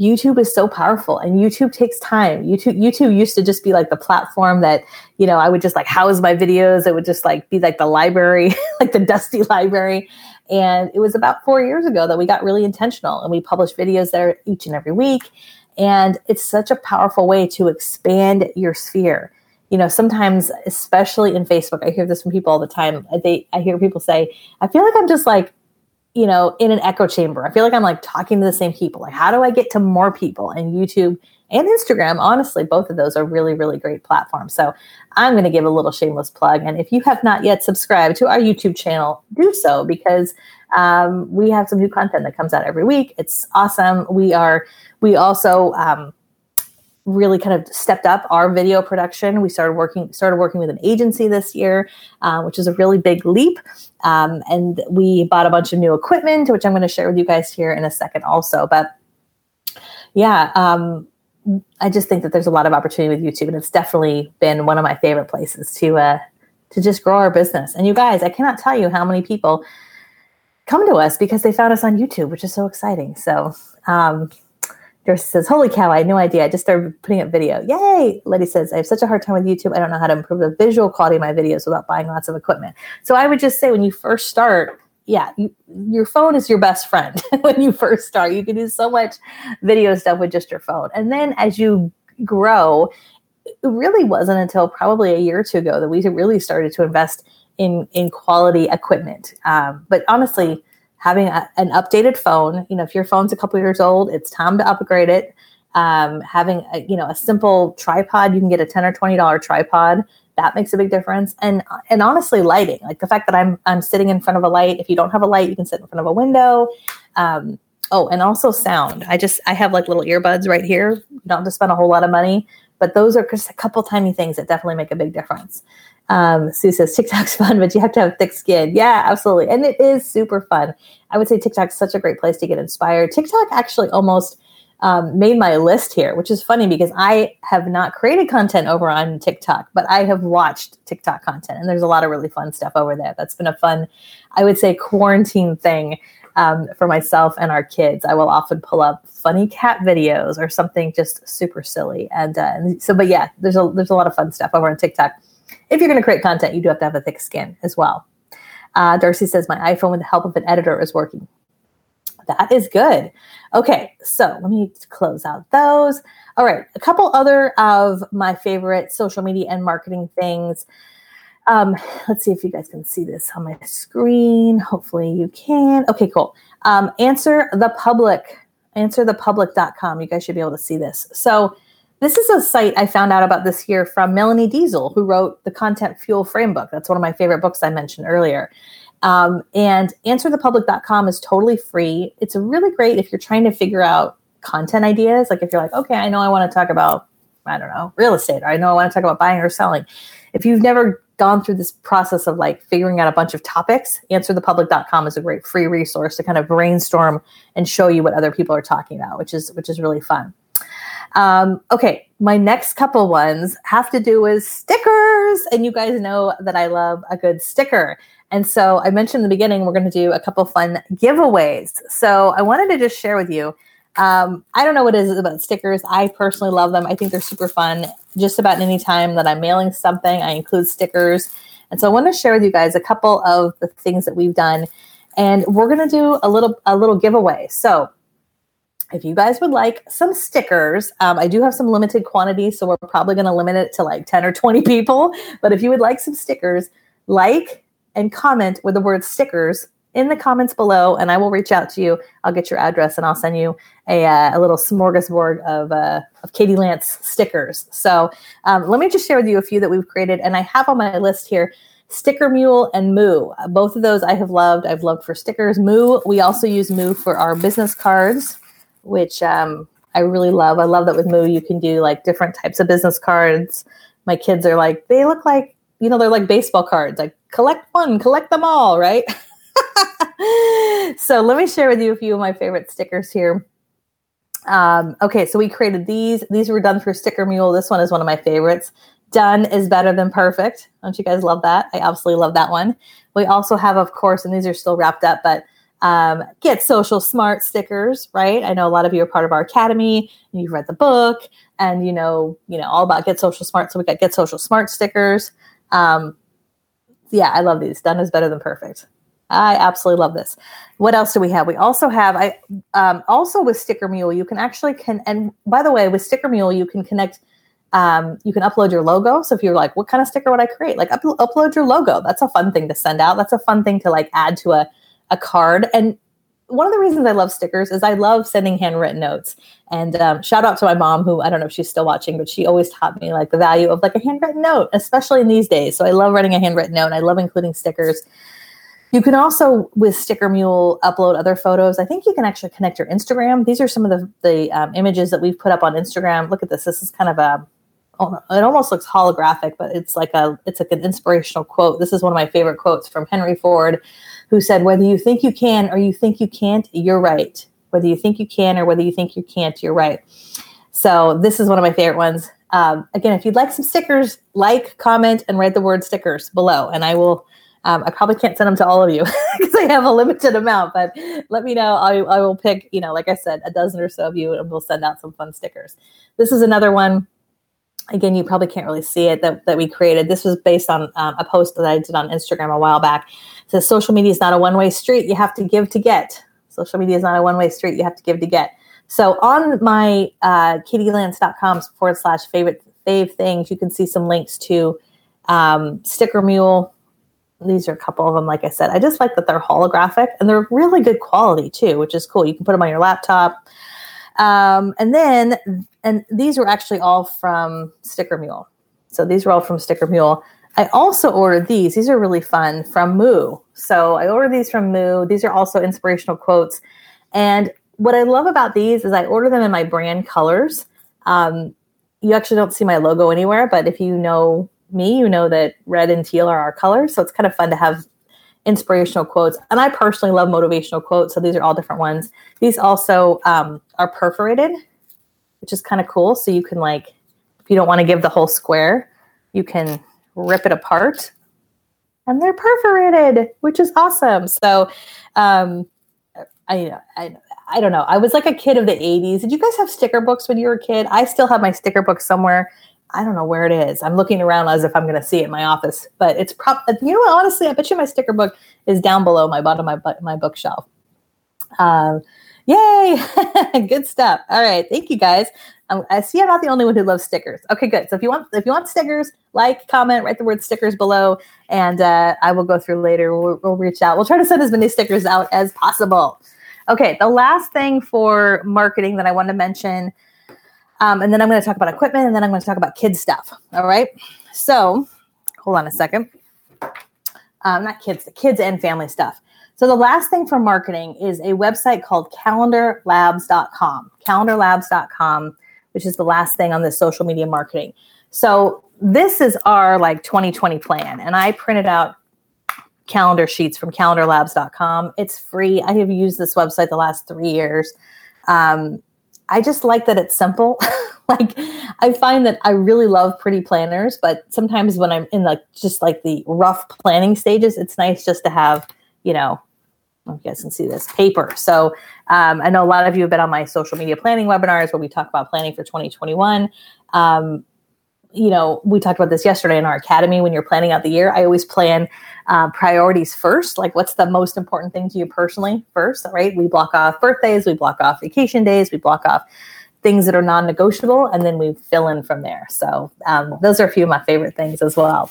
YouTube is so powerful and YouTube takes time. YouTube YouTube used to just be like the platform that, you know, I would just like house my videos. It would just like be like the library, like the dusty library. And it was about four years ago that we got really intentional and we published videos there each and every week. And it's such a powerful way to expand your sphere. You know, sometimes, especially in Facebook, I hear this from people all the time. They, I hear people say, I feel like I'm just like, you know, in an echo chamber. I feel like I'm like talking to the same people. Like, how do I get to more people? And YouTube and Instagram, honestly, both of those are really, really great platforms. So I'm going to give a little shameless plug. And if you have not yet subscribed to our YouTube channel, do so because um, we have some new content that comes out every week. It's awesome. We are, we also, um, really kind of stepped up our video production. We started working started working with an agency this year, uh, which is a really big leap. Um, and we bought a bunch of new equipment, which I'm going to share with you guys here in a second, also. But yeah, um, I just think that there's a lot of opportunity with YouTube, and it's definitely been one of my favorite places to uh, to just grow our business. And you guys, I cannot tell you how many people come to us because they found us on YouTube, which is so exciting. So, um, Darcy says, "Holy cow! I had no idea. I just started putting up video. Yay!" Letty says, "I have such a hard time with YouTube. I don't know how to improve the visual quality of my videos without buying lots of equipment." So I would just say, when you first start, yeah, you, your phone is your best friend when you first start. You can do so much video stuff with just your phone. And then as you grow, it really wasn't until probably a year or two ago that we really started to invest in in quality equipment. Um, but honestly, having a, an updated phone, you know, if your phone's a couple years old, it's time to upgrade it. Um, having a, you know a simple tripod, you can get a ten or twenty dollar tripod. That makes a big difference. And and honestly, lighting, like the fact that I'm I'm sitting in front of a light. If you don't have a light, you can sit in front of a window. Um, oh, and also sound. I just I have like little earbuds right here. You don't have to spend a whole lot of money, but those are just a couple tiny things that definitely make a big difference. Um, Sue says TikTok's fun, but you have to have thick skin. Yeah, absolutely. And it is super fun. I would say TikTok's such a great place to get inspired. TikTok actually almost um, made my list here, which is funny because I have not created content over on TikTok, but I have watched TikTok content, and there's a lot of really fun stuff over there. That's been a fun, I would say, quarantine thing um, for myself and our kids. I will often pull up funny cat videos or something just super silly, and, uh, and so. But yeah, there's a there's a lot of fun stuff over on TikTok. If you're going to create content, you do have to have a thick skin as well. Uh, Darcy says my iPhone with the help of an editor is working. That is good. Okay, so let me close out those. All right, a couple other of my favorite social media and marketing things. Um, let's see if you guys can see this on my screen. Hopefully you can. Okay, cool. Um, answer the public, answerthepublic.com. You guys should be able to see this. So this is a site I found out about this year from Melanie Deziel, who wrote the Content Fuel Framebook. That's one of my favorite books I mentioned earlier. Um, and answerthepublic.com is totally free. It's really great if you're trying to figure out content ideas. Like if you're like, okay, I know I want to talk about, I don't know, real estate, or I know I want to talk about buying or selling. If you've never gone through this process of like figuring out a bunch of topics, answerthepublic.com is a great free resource to kind of brainstorm and show you what other people are talking about, which is which is really fun. Um, okay, my next couple ones have to do with stickers, and you guys know that I love a good sticker. And so I mentioned in the beginning, we're going to do a couple fun giveaways. So I wanted to just share with you. Um, I don't know what it is about stickers. I personally love them. I think they're super fun. Just about any time that I'm mailing something, I include stickers. And so I want to share with you guys a couple of the things that we've done. And we're going to do a little a little giveaway. So if you guys would like some stickers, um, I do have some limited quantity, so we're probably going to limit it to like 10 or 20 people. But if you would like some stickers, like, and comment with the word stickers in the comments below, and I will reach out to you. I'll get your address and I'll send you a, uh, a little smorgasbord of, uh, of Katie Lance stickers. So um, let me just share with you a few that we've created, and I have on my list here Sticker Mule and Moo. Both of those I have loved. I've loved for stickers. Moo, we also use Moo for our business cards, which um, I really love. I love that with Moo you can do like different types of business cards. My kids are like, they look like you know, they're like baseball cards, like collect one, collect them all, right? so let me share with you a few of my favorite stickers here. Um, okay, so we created these. These were done for Sticker Mule. This one is one of my favorites. Done is better than perfect. Don't you guys love that? I absolutely love that one. We also have, of course, and these are still wrapped up, but um, get social smart stickers, right? I know a lot of you are part of our academy and you've read the book and you know, you know, all about get social smart. So we got get social smart stickers. Um, yeah, I love these. Done is better than perfect. I absolutely love this. What else do we have? We also have I um, also with Sticker Mule, you can actually can and by the way, with Sticker Mule, you can connect. Um, you can upload your logo. So if you're like, what kind of sticker would I create? Like up, upload your logo. That's a fun thing to send out. That's a fun thing to like add to a a card. And one of the reasons I love stickers is I love sending handwritten notes. And um, shout out to my mom, who I don't know if she's still watching, but she always taught me like the value of like a handwritten note, especially in these days. So I love writing a handwritten note. And I love including stickers. You can also, with Sticker Mule, upload other photos. I think you can actually connect your Instagram. These are some of the, the um, images that we've put up on Instagram. Look at this. This is kind of a it almost looks holographic, but it's like a it's like an inspirational quote. This is one of my favorite quotes from Henry Ford who said, Whether you think you can or you think you can't, you're right. Whether you think you can or whether you think you can't, you're right. So this is one of my favorite ones. Um, again, if you'd like some stickers, like, comment, and write the word stickers below, and I will. Um, I probably can't send them to all of you because I have a limited amount, but let me know. I, I will pick, you know, like I said, a dozen or so of you, and we'll send out some fun stickers. This is another one again, you probably can't really see it that, that we created. This was based on um, a post that I did on Instagram a while back. It says social media is not a one way street. You have to give to get. Social media is not a one way street. You have to give to get. So on my uh, katielance.com forward slash favorite fave things. You can see some links to um, Sticker Mule. These are a couple of them, like I said. I just like that they're holographic and they're really good quality too, which is cool. You can put them on your laptop. Um, and then, and these were actually all from Sticker Mule. So these were all from Sticker Mule. I also ordered these. These are really fun from Moo. So I ordered these from Moo. These are also inspirational quotes. And what I love about these is I order them in my brand colors. Um, you actually don't see my logo anywhere, but if you know me, you know that red and teal are our colors. So it's kind of fun to have inspirational quotes. And I personally love motivational quotes. So these are all different ones. These also um, are perforated, which is kind of cool. So you can, like, if you don't want to give the whole square, you can rip it apart and they're perforated, which is awesome. So, um, I, I, I don't know. I was like a kid of the 80s. Did you guys have sticker books when you were a kid? I still have my sticker book somewhere. I don't know where it is. I'm looking around as if I'm going to see it in my office, but it's probably, you know what, honestly, I bet you my sticker book is down below my bottom my, my bookshelf. Um, yay! good stuff. All right. Thank you guys. Um, I see I'm not the only one who loves stickers. Okay, good. So if you want, if you want stickers, like, comment, write the word stickers below, and uh, I will go through later. We'll, we'll reach out. We'll try to send as many stickers out as possible. Okay, the last thing for marketing that I want to mention, um, and then I'm going to talk about equipment, and then I'm going to talk about kids stuff. All right. So hold on a second. Um, not kids, the kids and family stuff. So the last thing for marketing is a website called calendarlabs.com. Calendarlabs.com which is the last thing on the social media marketing. So this is our like 2020 plan. And I printed out calendar sheets from calendarlabs.com. It's free. I have used this website the last three years. Um, I just like that it's simple. like I find that I really love pretty planners, but sometimes when I'm in like just like the rough planning stages, it's nice just to have, you know, you guys can see this paper. So um, I know a lot of you have been on my social media planning webinars where we talk about planning for 2021. Um, you know, we talked about this yesterday in our academy. When you're planning out the year, I always plan uh, priorities first. Like, what's the most important thing to you personally first? Right? We block off birthdays, we block off vacation days, we block off things that are non-negotiable and then we fill in from there. So um, those are a few of my favorite things as well.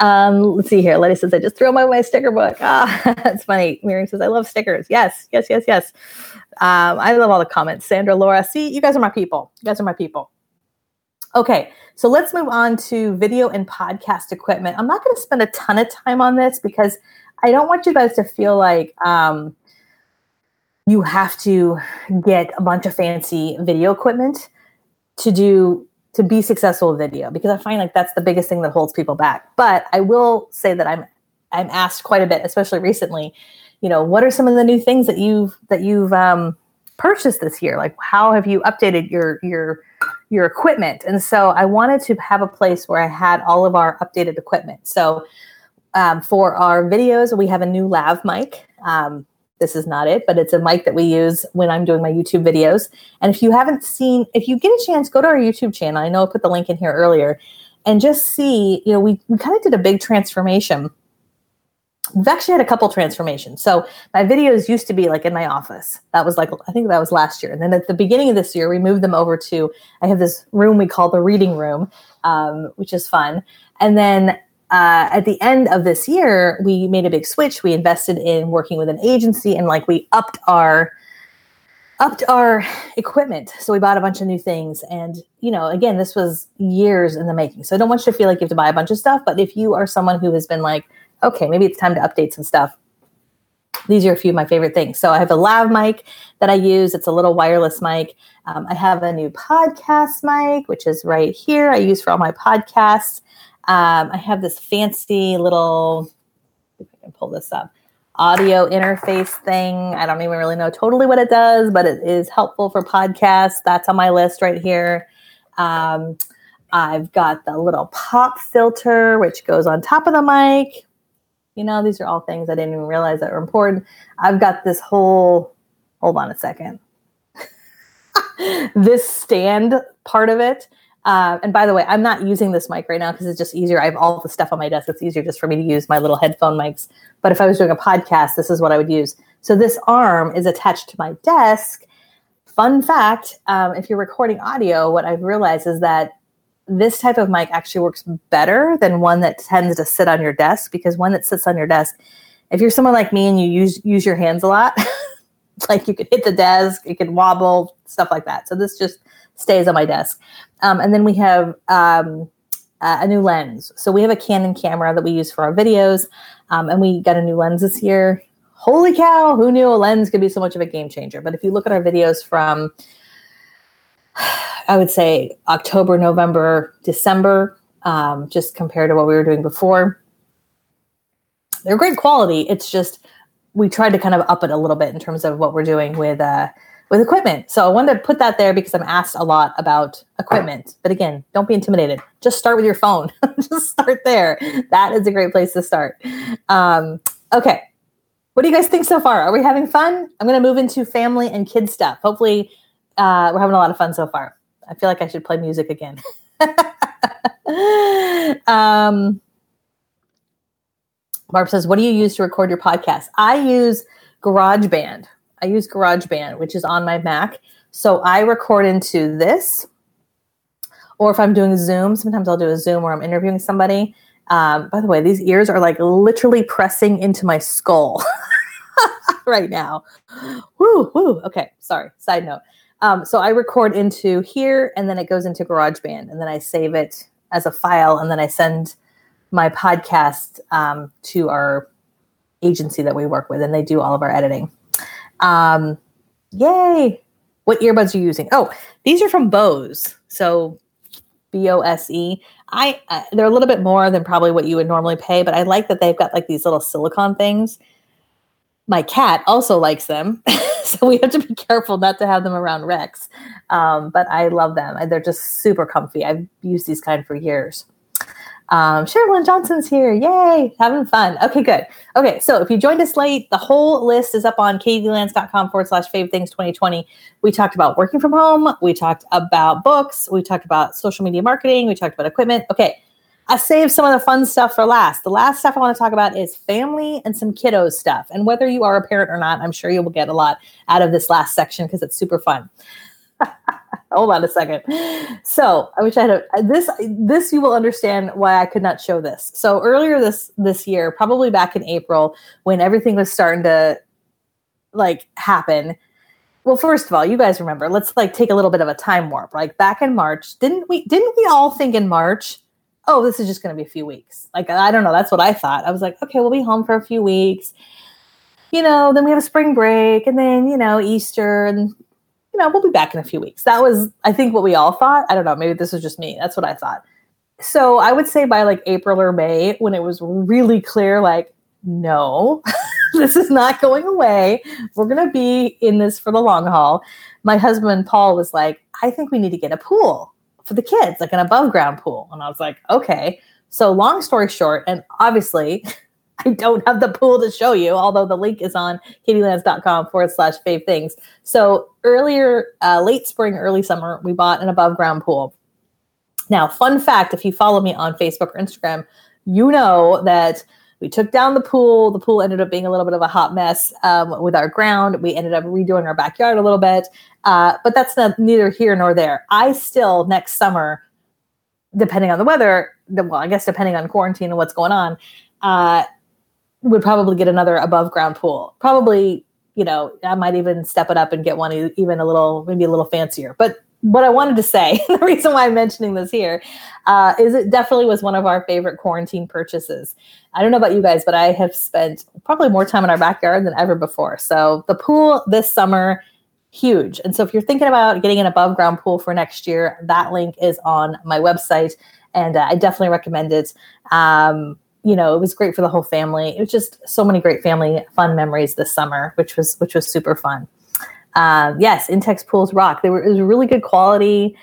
Um, let's see here. Letty says i just threw away my sticker book. Ah that's funny. Miriam says i love stickers. Yes yes yes yes. Um, i love all the comments. Sandra laura see you guys are my people. You guys are my people. Okay so let's move on to video and podcast equipment. I'm not going to spend a ton of time on this because i don't want you guys to feel like um, you have to get a bunch of fancy video equipment to do to be successful video because I find like that's the biggest thing that holds people back. But I will say that I'm I'm asked quite a bit, especially recently. You know, what are some of the new things that you've that you've um, purchased this year? Like, how have you updated your your your equipment? And so I wanted to have a place where I had all of our updated equipment. So um, for our videos, we have a new lav mic. Um, this is not it, but it's a mic that we use when I'm doing my YouTube videos. And if you haven't seen, if you get a chance, go to our YouTube channel. I know I put the link in here earlier and just see, you know, we, we kind of did a big transformation. We've actually had a couple transformations. So my videos used to be like in my office. That was like, I think that was last year. And then at the beginning of this year, we moved them over to, I have this room we call the reading room, um, which is fun. And then uh, at the end of this year, we made a big switch. We invested in working with an agency and like we upped our upped our equipment. So we bought a bunch of new things. And, you know, again, this was years in the making. So I don't want you to feel like you have to buy a bunch of stuff. But if you are someone who has been like, okay, maybe it's time to update some stuff, these are a few of my favorite things. So I have a lav mic that I use. It's a little wireless mic. Um, I have a new podcast mic, which is right here. I use for all my podcasts. Um, I have this fancy little, if I can pull this up, audio interface thing. I don't even really know totally what it does, but it is helpful for podcasts. That's on my list right here. Um, I've got the little pop filter, which goes on top of the mic. You know, these are all things I didn't even realize that were important. I've got this whole, hold on a second. this stand part of it uh, and by the way, I'm not using this mic right now because it's just easier. I have all the stuff on my desk. It's easier just for me to use my little headphone mics. But if I was doing a podcast, this is what I would use. So this arm is attached to my desk. Fun fact um, if you're recording audio, what I've realized is that this type of mic actually works better than one that tends to sit on your desk because one that sits on your desk, if you're someone like me and you use use your hands a lot, like you could hit the desk, it could wobble, stuff like that. So this just stays on my desk. Um, and then we have um, a new lens. So we have a Canon camera that we use for our videos, um, and we got a new lens this year. Holy cow! Who knew a lens could be so much of a game changer? But if you look at our videos from I would say October, November, December, um, just compared to what we were doing before. They're great quality. It's just we tried to kind of up it a little bit in terms of what we're doing with uh, with equipment. So I wanted to put that there because I'm asked a lot about equipment. But again, don't be intimidated. Just start with your phone. just start there. That is a great place to start. Um, okay. What do you guys think so far? Are we having fun? I'm going to move into family and kid stuff. Hopefully, uh, we're having a lot of fun so far. I feel like I should play music again. um, Barb says, "What do you use to record your podcast?" I use GarageBand. I use GarageBand, which is on my Mac. So I record into this, or if I'm doing Zoom, sometimes I'll do a Zoom where I'm interviewing somebody. Um, by the way, these ears are like literally pressing into my skull right now. Woo, woo. Okay, sorry. Side note. Um, so I record into here and then it goes into GarageBand and then I save it as a file and then I send my podcast um, to our agency that we work with and they do all of our editing. Um, yay! What earbuds are you using? Oh, these are from Bose. So B O S E. I uh, they're a little bit more than probably what you would normally pay, but I like that they've got like these little silicone things. My cat also likes them. so we have to be careful not to have them around Rex. Um, but I love them. They're just super comfy. I've used these kind for years. Um, Sherilyn Johnson's here. Yay, having fun. Okay, good. Okay, so if you joined us late, the whole list is up on katielance.com forward slash fave things 2020. We talked about working from home. We talked about books. We talked about social media marketing. We talked about equipment. Okay, I saved some of the fun stuff for last. The last stuff I want to talk about is family and some kiddos stuff. And whether you are a parent or not, I'm sure you will get a lot out of this last section because it's super fun. Hold on a second. So I wish I had a, this. This you will understand why I could not show this. So earlier this this year, probably back in April, when everything was starting to like happen. Well, first of all, you guys remember. Let's like take a little bit of a time warp. Like back in March, didn't we? Didn't we all think in March oh, this is just going to be a few weeks. Like, I don't know. That's what I thought. I was like, okay, we'll be home for a few weeks. You know, then we have a spring break and then, you know, Easter and, you know, we'll be back in a few weeks. That was, I think, what we all thought. I don't know. Maybe this was just me. That's what I thought. So I would say by like April or May, when it was really clear, like, no, this is not going away. We're going to be in this for the long haul. My husband, Paul, was like, I think we need to get a pool for the kids, like an above ground pool. And I was like, okay. So, long story short, and obviously, I don't have the pool to show you, although the link is on katielance.com forward slash fave things. So, earlier, uh, late spring, early summer, we bought an above ground pool. Now, fun fact if you follow me on Facebook or Instagram, you know that we took down the pool. The pool ended up being a little bit of a hot mess um, with our ground. We ended up redoing our backyard a little bit, uh, but that's not, neither here nor there. I still next summer, depending on the weather, well, I guess depending on quarantine and what's going on, uh, would probably get another above ground pool. Probably, you know, I might even step it up and get one even a little, maybe a little fancier. But what I wanted to say, the reason why I'm mentioning this here, uh, is it definitely was one of our favorite quarantine purchases. I don't know about you guys, but I have spent probably more time in our backyard than ever before. So the pool this summer, huge. And so if you're thinking about getting an above ground pool for next year, that link is on my website, and uh, I definitely recommend it. Um, you know, it was great for the whole family. It was just so many great family fun memories this summer, which was which was super fun. Um, yes, Intex pools rock. They were it was really good quality.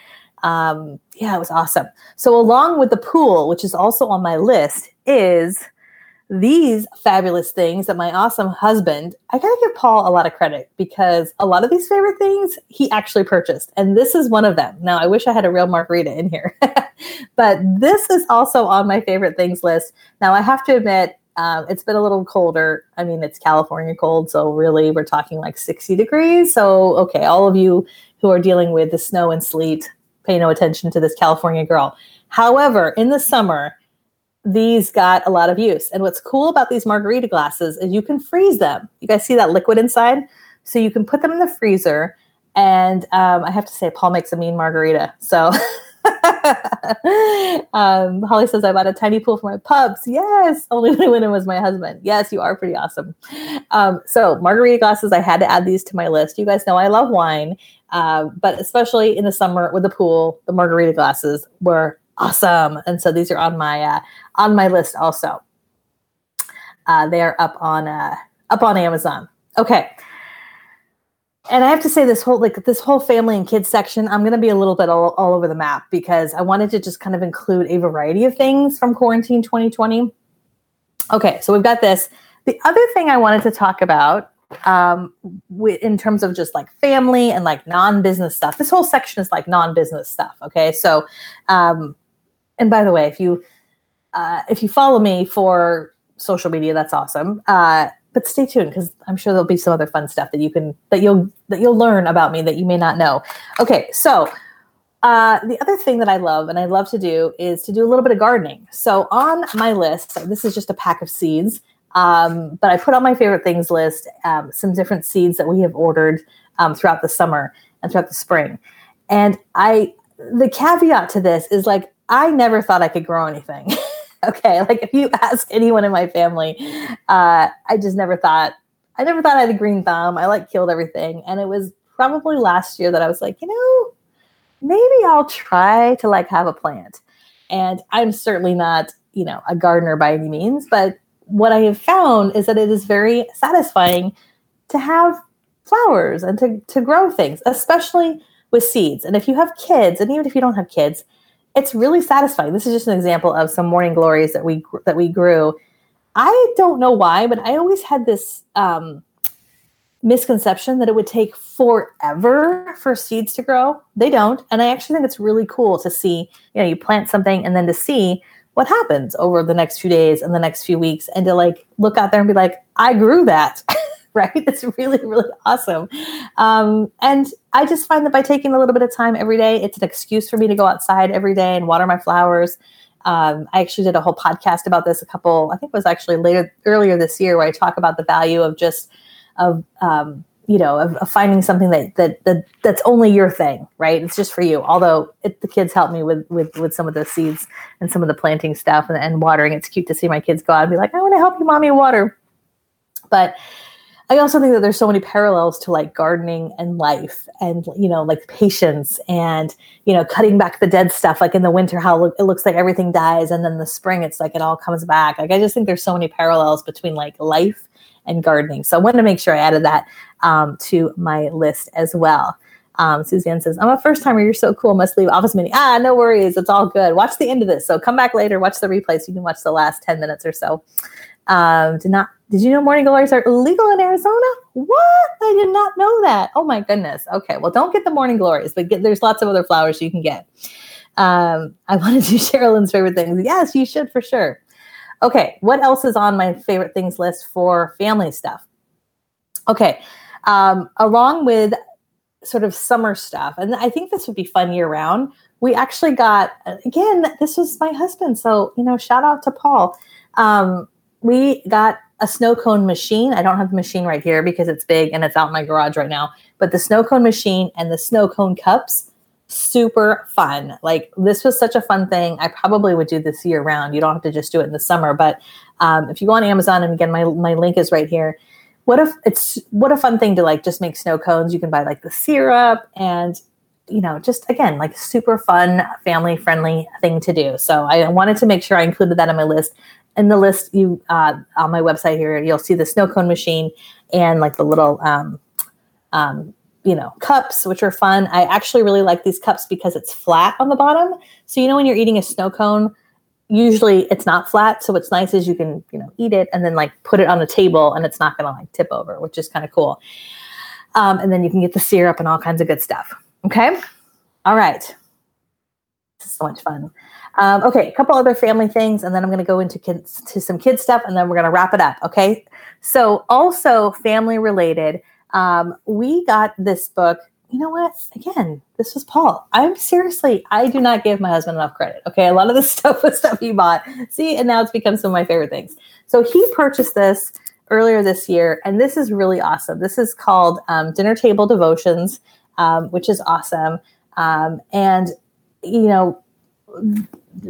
Um, yeah, it was awesome. So along with the pool, which is also on my list, is these fabulous things that my awesome husband, I gotta give Paul a lot of credit because a lot of these favorite things he actually purchased. And this is one of them. Now, I wish I had a real margarita in here, but this is also on my favorite things list. Now, I have to admit, um, it's been a little colder. I mean, it's California cold, so really we're talking like 60 degrees. So, okay, all of you who are dealing with the snow and sleet, pay no attention to this California girl. However, in the summer, these got a lot of use. And what's cool about these margarita glasses is you can freeze them. You guys see that liquid inside? So you can put them in the freezer. And um, I have to say, Paul makes a mean margarita. So um, Holly says, I bought a tiny pool for my pups. Yes, only it was my husband. Yes, you are pretty awesome. Um, so, margarita glasses, I had to add these to my list. You guys know I love wine, uh, but especially in the summer with the pool, the margarita glasses were awesome. And so these are on my uh, on my list also. Uh, they are up on uh, up on Amazon. Okay. And I have to say this whole like this whole family and kids section, I'm going to be a little bit all, all over the map because I wanted to just kind of include a variety of things from quarantine 2020. Okay, so we've got this. The other thing I wanted to talk about um, w- in terms of just like family and like non-business stuff. This whole section is like non-business stuff. Okay, so um, and by the way, if you uh, if you follow me for social media, that's awesome. Uh, but stay tuned because I'm sure there'll be some other fun stuff that you can that you'll that you'll learn about me that you may not know. Okay, so uh, the other thing that I love and I love to do is to do a little bit of gardening. So on my list, this is just a pack of seeds, um, but I put on my favorite things list um, some different seeds that we have ordered um, throughout the summer and throughout the spring. And I the caveat to this is like I never thought I could grow anything. okay, like if you ask anyone in my family, uh, I just never thought I never thought I had a green thumb. I like killed everything, and it was probably last year that I was like, you know, maybe I'll try to like have a plant. And I'm certainly not, you know, a gardener by any means, but what I have found is that it is very satisfying to have flowers and to, to grow things, especially with seeds. And if you have kids, and even if you don't have kids, it's really satisfying. This is just an example of some morning glories that we that we grew. I don't know why, but I always had this um, misconception that it would take forever for seeds to grow. They don't, and I actually think it's really cool to see. You know, you plant something and then to see what happens over the next few days and the next few weeks, and to like look out there and be like, I grew that. right? It's really, really awesome. Um, and I just find that by taking a little bit of time every day, it's an excuse for me to go outside every day and water my flowers. Um, I actually did a whole podcast about this a couple, I think it was actually later earlier this year, where I talk about the value of just of um, you know of, of, finding something that, that that that's only your thing, right? It's just for you. Although it, the kids help me with with with some of the seeds and some of the planting stuff and, and watering. It's cute to see my kids go out and be like, "I want to help you, mommy, water." But I also think that there's so many parallels to like gardening and life and, you know, like patience and, you know, cutting back the dead stuff. Like in the winter, how it looks like everything dies. And then the spring, it's like it all comes back. Like I just think there's so many parallels between like life and gardening. So I wanted to make sure I added that um, to my list as well. Um, Suzanne says, I'm a first timer. You're so cool. Must leave office meeting. Ah, no worries. It's all good. Watch the end of this. So come back later, watch the replay so you can watch the last 10 minutes or so. Um, did not did you know morning glories are illegal in Arizona? What? I did not know that. Oh my goodness. Okay, well, don't get the morning glories, but get, there's lots of other flowers you can get. Um, I want to do Sherilyn's favorite things. Yes, you should for sure. Okay, what else is on my favorite things list for family stuff? Okay, um, along with sort of summer stuff, and I think this would be fun year round. We actually got again. This was my husband, so you know, shout out to Paul. Um, we got a snow cone machine. I don't have the machine right here because it's big and it's out in my garage right now. But the snow cone machine and the snow cone cups, super fun. Like this was such a fun thing. I probably would do this year round. You don't have to just do it in the summer. But um, if you go on Amazon, and again, my my link is right here. What if it's what a fun thing to like just make snow cones? You can buy like the syrup and you know, just again, like super fun, family friendly thing to do. So I wanted to make sure I included that on my list in the list you uh, on my website here you'll see the snow cone machine and like the little um, um, you know cups which are fun. I actually really like these cups because it's flat on the bottom. So you know when you're eating a snow cone usually it's not flat. So what's nice is you can you know eat it and then like put it on a table and it's not to like tip over which is kind of cool. Um, and then you can get the syrup and all kinds of good stuff. Okay? All right. This is so much fun um, okay, a couple other family things, and then I'm going to go into to some kid stuff, and then we're going to wrap it up. Okay, so also family related, um, we got this book you know what? Again, this was Paul. I'm seriously, I do not give my husband enough credit. Okay. A lot of this stuff was stuff he bought. See, and now it's become some of my favorite things. So he purchased this earlier this year, and this is really awesome. This is called um, Dinner Table Devotions, um, which is awesome. Um, and, you know,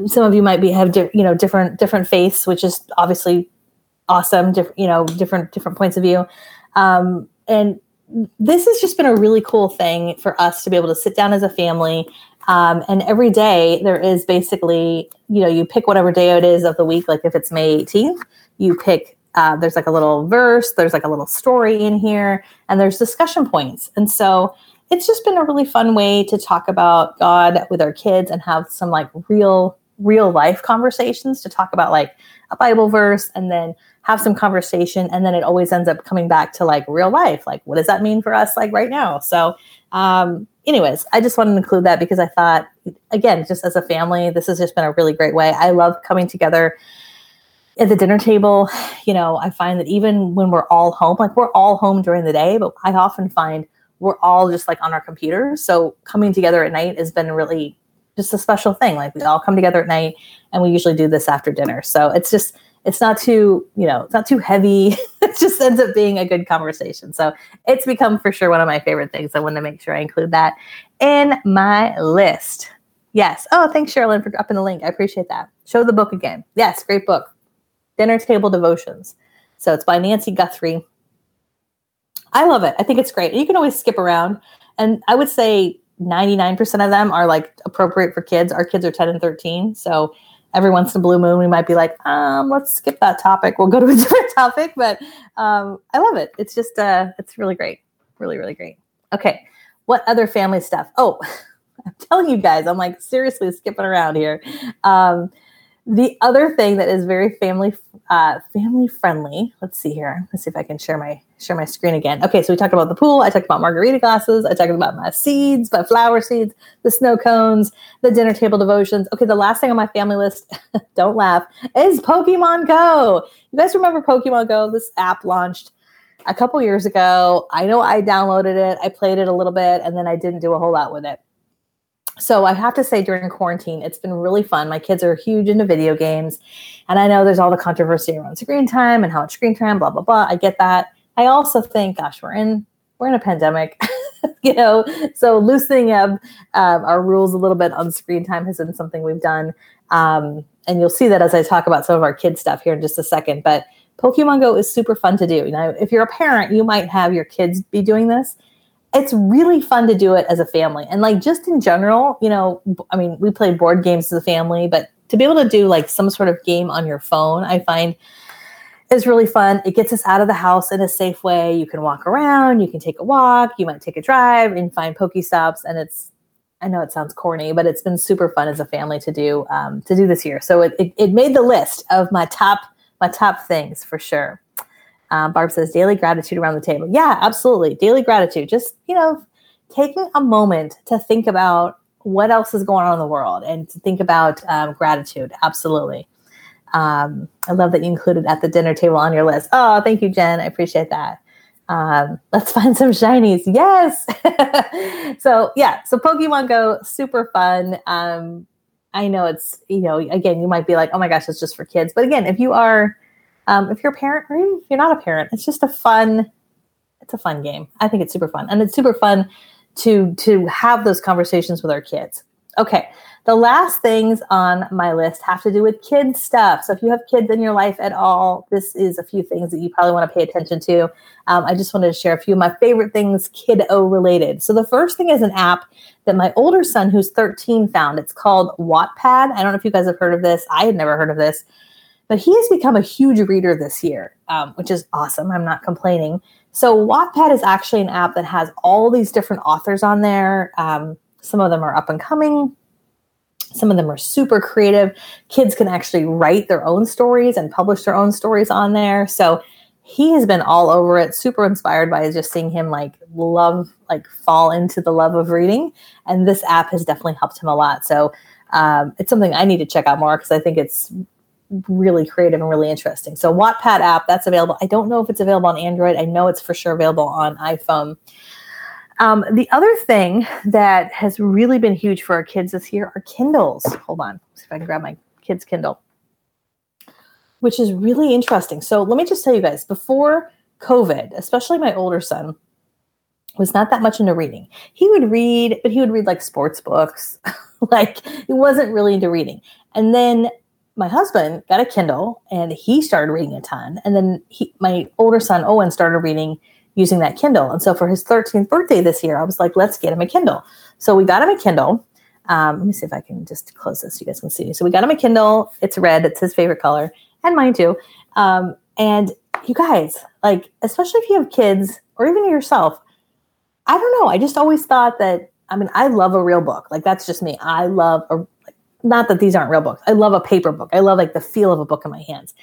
some of you might be have di- you know different different faiths, which is obviously awesome. Different you know different different points of view, um, and this has just been a really cool thing for us to be able to sit down as a family. Um, and every day there is basically, you know, you pick whatever day it is of the week. Like if it's May 18th, you pick, uh, there's like a little verse, there's like a little story in here, and there's discussion points. And so it's just been a really fun way to talk about God with our kids and have some like real, real life conversations to talk about like a Bible verse and then have some conversation. And then it always ends up coming back to like real life. Like, what does that mean for us like right now? So, um, anyways, I just wanted to include that because I thought, again, just as a family, this has just been a really great way. I love coming together at the dinner table. You know, I find that even when we're all home, like we're all home during the day, but I often find we're all just like on our computers. So coming together at night has been really just a special thing. Like we all come together at night and we usually do this after dinner. So it's just it's not too, you know, it's not too heavy. it just ends up being a good conversation. So it's become for sure one of my favorite things. I want to make sure I include that in my list. Yes. Oh, thanks, Sherilyn, for dropping the link. I appreciate that. Show the book again. Yes, great book. Dinner Table Devotions. So it's by Nancy Guthrie. I love it. I think it's great. You can always skip around. And I would say 99% of them are like appropriate for kids. Our kids are 10 and 13. So every once in a blue moon, we might be like, um, let's skip that topic. We'll go to a different topic. But um, I love it. It's just, uh, it's really great. Really, really great. Okay. What other family stuff? Oh, I'm telling you guys, I'm like seriously skipping around here. Um, the other thing that is very family uh, family friendly. Let's see here. Let's see if I can share my share my screen again. Okay, so we talked about the pool. I talked about margarita glasses. I talked about my seeds, my flower seeds, the snow cones, the dinner table devotions. Okay, the last thing on my family list, don't laugh, is Pokemon Go. You guys remember Pokemon Go? This app launched a couple years ago. I know I downloaded it. I played it a little bit, and then I didn't do a whole lot with it so I have to say during quarantine, it's been really fun. My kids are huge into video games. And I know there's all the controversy around screen time and how much screen time, blah, blah, blah. I get that. I also think, gosh, we're in we're in a pandemic, you know, so loosening up um, our rules a little bit on screen time has been something we've done. Um, and you'll see that as I talk about some of our kids stuff here in just a second. But Pokemon Go is super fun to do. Now, if you're a parent, you might have your kids be doing this it's really fun to do it as a family. And like just in general you know i mean we play board games as a family but to be able to do like some sort of game on your phone i find is really fun. It gets us out of the house in a safe way. You can walk around you can take a walk you might take a drive and find pokestops and it's i know it sounds corny but it's been super fun as a family to do um, to do this year. So it, it, it made the list of my top my top things for sure um, Barb says daily gratitude around the table. Yeah, absolutely. Daily gratitude. Just, you know, taking a moment to think about what else is going on in the world and to think about um, gratitude. Absolutely. Um, I love that you included at the dinner table on your list. Oh, thank you, Jen. I appreciate that. Um, let's find some shinies. Yes. so yeah, so Pokemon Go, super fun. Um, I know it's, you know, again, you might be like, oh my gosh, it's just for kids. But again, if you are um, if you're a parent or if you're not a parent, it's just a fun, it's a fun game. I think it's super fun. And it's super fun to to have those conversations with our kids. Okay. The last things on my list have to do with kids stuff. So if you have kids in your life at all, this is a few things that you probably want to pay attention to. Um, I just wanted to share a few of my favorite things kiddo related. So the first thing is an app that my older son, who's 13, found. It's called Wattpad. I don't know if you guys have heard of this. I had never heard of this. But he has become a huge reader this year, um, which is awesome. I'm not complaining. So Wattpad is actually an app that has all these different authors on there. Um, some of them are up and coming. Some of them are super creative. Kids can actually write their own stories and publish their own stories on there. So he has been all over it, super inspired by just seeing him like love, like fall into the love of reading. And this app has definitely helped him a lot. So um, it's something I need to check out more because I think it's really creative and really interesting. So Wattpad app that's available. I don't know if it's available on Android. I know it's for sure available on iPhone. Um, the other thing that has really been huge for our kids this year are Kindles. Hold on, see if I can grab my kids' Kindle, which is really interesting. So let me just tell you guys before COVID, especially my older son, was not that much into reading. He would read, but he would read like sports books. like he wasn't really into reading. And then my husband got a Kindle and he started reading a ton. And then he, my older son Owen started reading using that Kindle. And so for his 13th birthday this year, I was like, let's get him a Kindle. So we got him a Kindle. Um, let me see if I can just close this so you guys can see. So we got him a Kindle. It's red. It's his favorite color, and mine too. Um, and you guys, like, especially if you have kids or even yourself, I don't know. I just always thought that. I mean, I love a real book. Like that's just me. I love a. Not that these aren't real books. I love a paper book. I love like the feel of a book in my hands.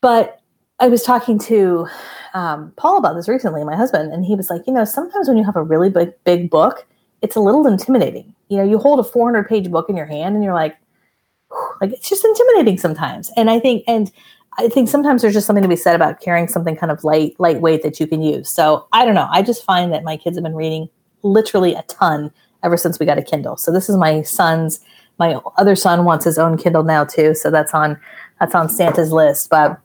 But I was talking to um, Paul about this recently, my husband, and he was like, you know, sometimes when you have a really big, big book, it's a little intimidating. You know, you hold a 400 page book in your hand and you're like, like it's just intimidating sometimes. And I think, and I think sometimes there's just something to be said about carrying something kind of light, lightweight that you can use. So I don't know. I just find that my kids have been reading literally a ton ever since we got a Kindle. So this is my son's. My other son wants his own Kindle now too. So that's on that's on Santa's list. But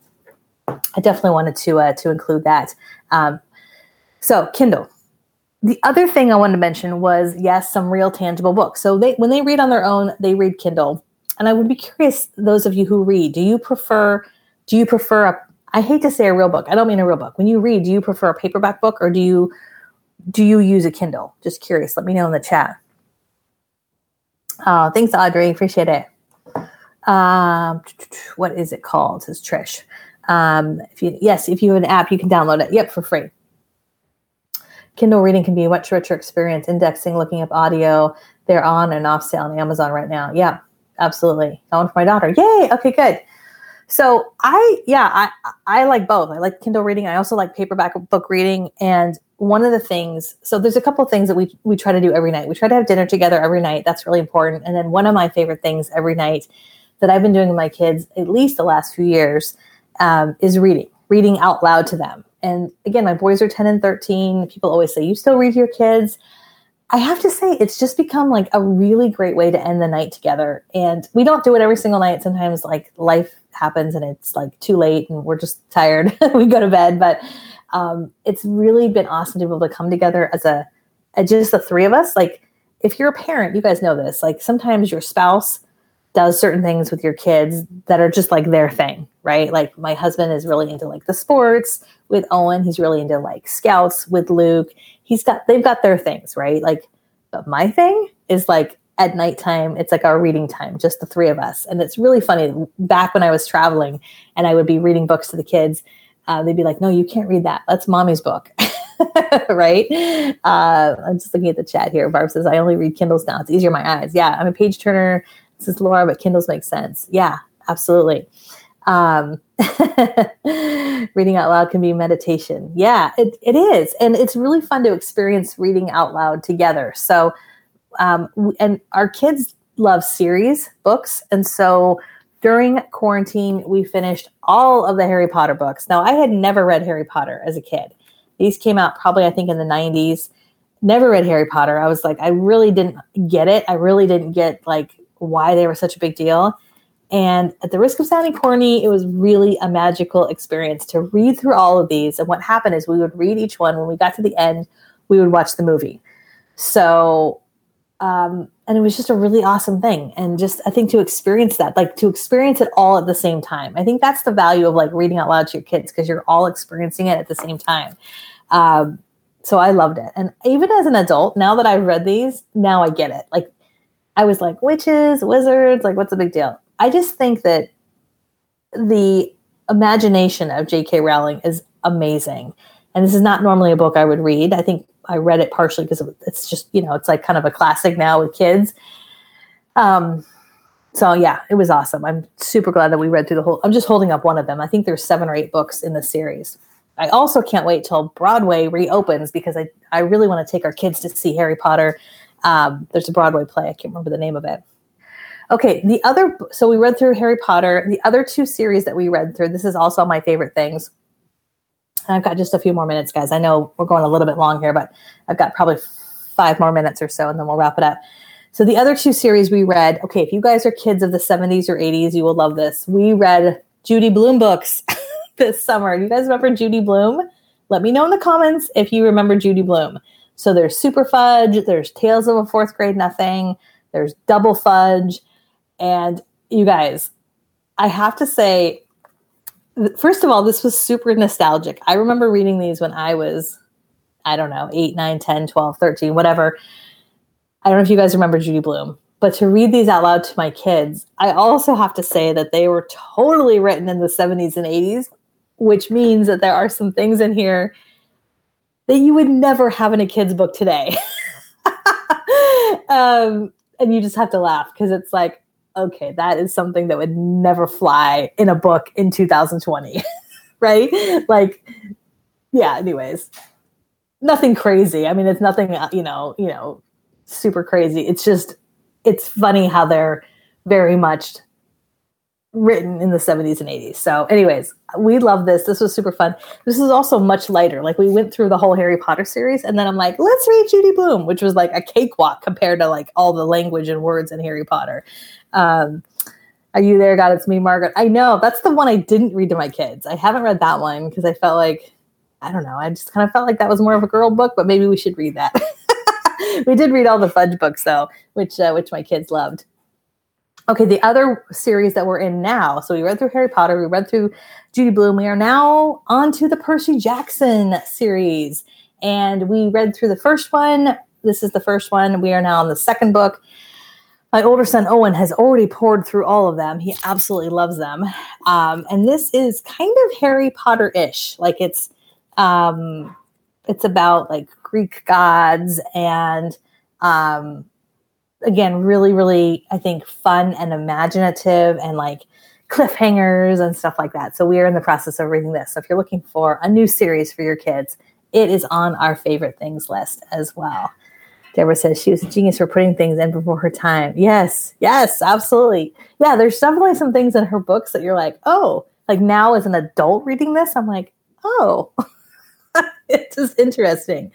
I definitely wanted to uh, to include that. Um, so Kindle. The other thing I wanted to mention was yes, some real tangible books. So they when they read on their own, they read Kindle. And I would be curious, those of you who read, do you prefer do you prefer a I hate to say a real book. I don't mean a real book. When you read, do you prefer a paperback book or do you do you use a Kindle? Just curious. Let me know in the chat. Oh, thanks, Audrey. Appreciate it. Um, what is it called? Says Trish. Um, if you yes, if you have an app, you can download it. Yep, for free. Kindle reading can be a much richer experience. Indexing, looking up audio, they're on and off sale on Amazon right now. Yeah, absolutely. That one for my daughter. Yay! Okay, good. So I yeah, I I like both. I like Kindle reading. I also like paperback book reading. And one of the things, so there's a couple of things that we we try to do every night. We try to have dinner together every night. That's really important. And then one of my favorite things every night that I've been doing with my kids at least the last few years um, is reading, reading out loud to them. And again, my boys are 10 and 13. People always say, You still read your kids? I have to say, it's just become like a really great way to end the night together. And we don't do it every single night. Sometimes, like, life happens and it's like too late and we're just tired. we go to bed. But um, it's really been awesome to be able to come together as a, just the three of us. Like, if you're a parent, you guys know this. Like, sometimes your spouse does certain things with your kids that are just like their thing, right? Like my husband is really into like the sports with Owen. He's really into like scouts with Luke. He's got they've got their things, right? Like but my thing is like at nighttime, it's like our reading time, just the three of us. And it's really funny. Back when I was traveling and I would be reading books to the kids, uh, they'd be like, no, you can't read that. That's mommy's book. right? Uh, I'm just looking at the chat here. Barb says, I only read Kindles now. It's easier my eyes. Yeah, I'm a page turner this is Laura, but Kindles make sense. Yeah, absolutely. Um, reading out loud can be meditation. Yeah, it, it is. And it's really fun to experience reading out loud together. So, um, and our kids love series books. And so during quarantine, we finished all of the Harry Potter books. Now, I had never read Harry Potter as a kid. These came out probably, I think, in the 90s. Never read Harry Potter. I was like, I really didn't get it. I really didn't get like why they were such a big deal. And at the risk of sounding corny, it was really a magical experience to read through all of these. And what happened is we would read each one. When we got to the end, we would watch the movie. So, um, and it was just a really awesome thing. And just, I think to experience that, like to experience it all at the same time. I think that's the value of like reading out loud to your kids because you're all experiencing it at the same time. Um, so I loved it. And even as an adult, now that I've read these, now I get it. Like I was like, witches, wizards, like, what's the big deal? I just think that the imagination of J.K. Rowling is amazing. And this is not normally a book I would read. I think I read it partially because it's just, you know, it's like kind of a classic now with kids. Um, so yeah, it was awesome. I'm super glad that we read through the whole. I'm just holding up one of them. I think there's seven or eight books in the series. I also can't wait till Broadway reopens because I, I really want to take our kids to see Harry Potter um, there's a Broadway play. I can't remember the name of it. Okay, the other, so we read through Harry Potter. The other two series that we read through, this is also my favorite things. I've got just a few more minutes, guys. I know we're going a little bit long here, but I've got probably five more minutes or so, and then we'll wrap it up. So the other two series we read, okay, if you guys are kids of the 70s or 80s, you will love this. We read Judy Blume books this summer. You guys remember Judy Blume? Let me know in the comments if you remember Judy Blume. So there's Superfudge, there's Tales of a Fourth Grade Nothing, there's Double Fudge, and you guys, I have to say, first of all, this was super nostalgic. I remember reading these when I was, I don't know, 8, 9, 10, 12, 13, whatever. I don't know if you guys remember Judy Blume, but to read these out loud to my kids, I also have to say that they were totally written in the 70s and 80s, which means that there are some things in here that you would never have in a kid's book today. um, and you just have to laugh because it's like, okay, that is something that would never fly in a book in 2020, right? Like, yeah. Anyways, nothing crazy. I mean, it's nothing, uh, you know, you know, super crazy. It's just, it's funny how they're very much written in the 70s and 80s. So, anyways, we love this. This was super fun. This is also much lighter. Like we went through the whole Harry Potter series, and then I'm like, let's read Judy Blume, which was like a cakewalk compared to like all the language and words in Harry Potter. Um, are you there, God? It's me, Margaret. I know that's the one I didn't read to my kids. I haven't read that one because I felt like I don't know. I just kind of felt like that was more of a girl book, but maybe we should read that. we did read all the fudge books though, which uh, which my kids loved. Okay, the other series that we're in now. So we read through Harry Potter, we read through Judy Blume. We are now on to the Percy Jackson series. And we read through the first one. This is the first one. We are now on the second book. My older son Owen has already poured through all of them. He absolutely loves them. Um, and this is kind of Harry Potter ish. Like it's um, it's about like Greek gods and um, again, really, really, I think fun and imaginative and like cliffhangers and stuff like that. So we are in the process of reading this. So if you're looking for a new series for your kids, it is on our favorite things list as well. Deborah says she was a genius for putting things in before her time. Yes, yes, absolutely. Yeah, there's definitely some things in her books that you're like, oh, like now as an adult reading this, I'm like, oh, it's just interesting.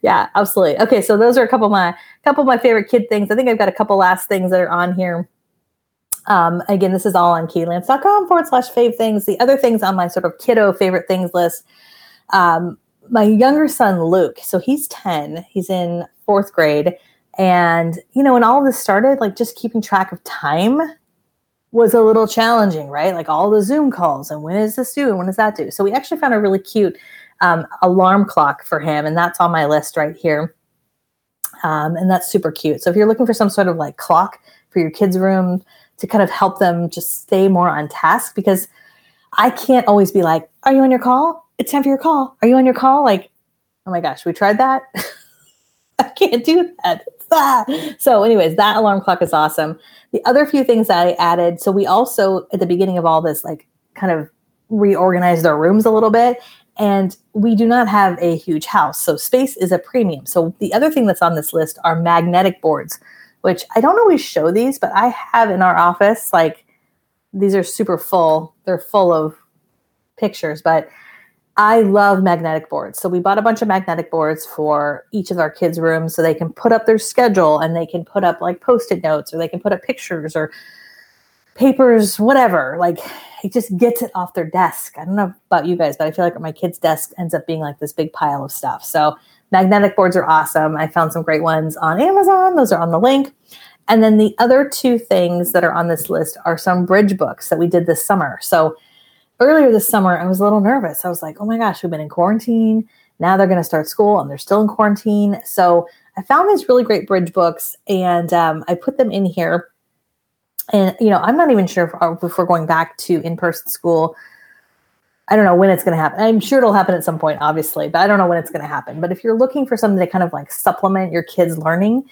Yeah, absolutely. Okay, so those are a couple of my couple of my favorite kid things. I think I've got a couple last things that are on here. Um, again, this is all on katielance.com forward slash fave things. The other things on my sort of kiddo favorite things list. Um, my younger son Luke, so he's 10, he's in fourth grade. And, you know, when all this started, like just keeping track of time was a little challenging, right? Like all the Zoom calls and when is this due and when does that do? So we actually found a really cute um, alarm clock for him, and that's on my list right here. Um, and that's super cute. So if you're looking for some sort of like clock for your kids' room to kind of help them just stay more on task, because I can't always be like, "Are you on your call? It's time for your call. Are you on your call?" Like, oh my gosh, we tried that. I can't do that. Ah. So, anyways, that alarm clock is awesome. The other few things that I added, so we also at the beginning of all this, like, kind of reorganized our rooms a little bit and we do not have a huge house. So space is a premium. So the other thing that's on this list are magnetic boards, which I don't always show these, but I have in our office. Like these are super full. They're full of pictures, but I love magnetic boards. So we bought a bunch of magnetic boards for each of our kids' rooms so they can put up their schedule and they can put up like post-it notes or they can put up pictures or papers, whatever. Like it just gets it off their desk. I don't know about you guys, but I feel like my kid's desk ends up being like this big pile of stuff. So magnetic boards are awesome. I found some great ones on Amazon. Those are on the link. And then the other two things that are on this list are some bridge books that we did this summer. So earlier this summer, I was a little nervous. I was like, oh my gosh, we've been in quarantine. Now they're going to start school and they're still in quarantine. So I found these really great bridge books and um, I put them in here and you know i'm not even sure if, uh, if we're going back to in-person school i don't know when it's going to happen i'm sure it'll happen at some point obviously but i don't know when it's going to happen but if you're looking for something to kind of like supplement your kids learning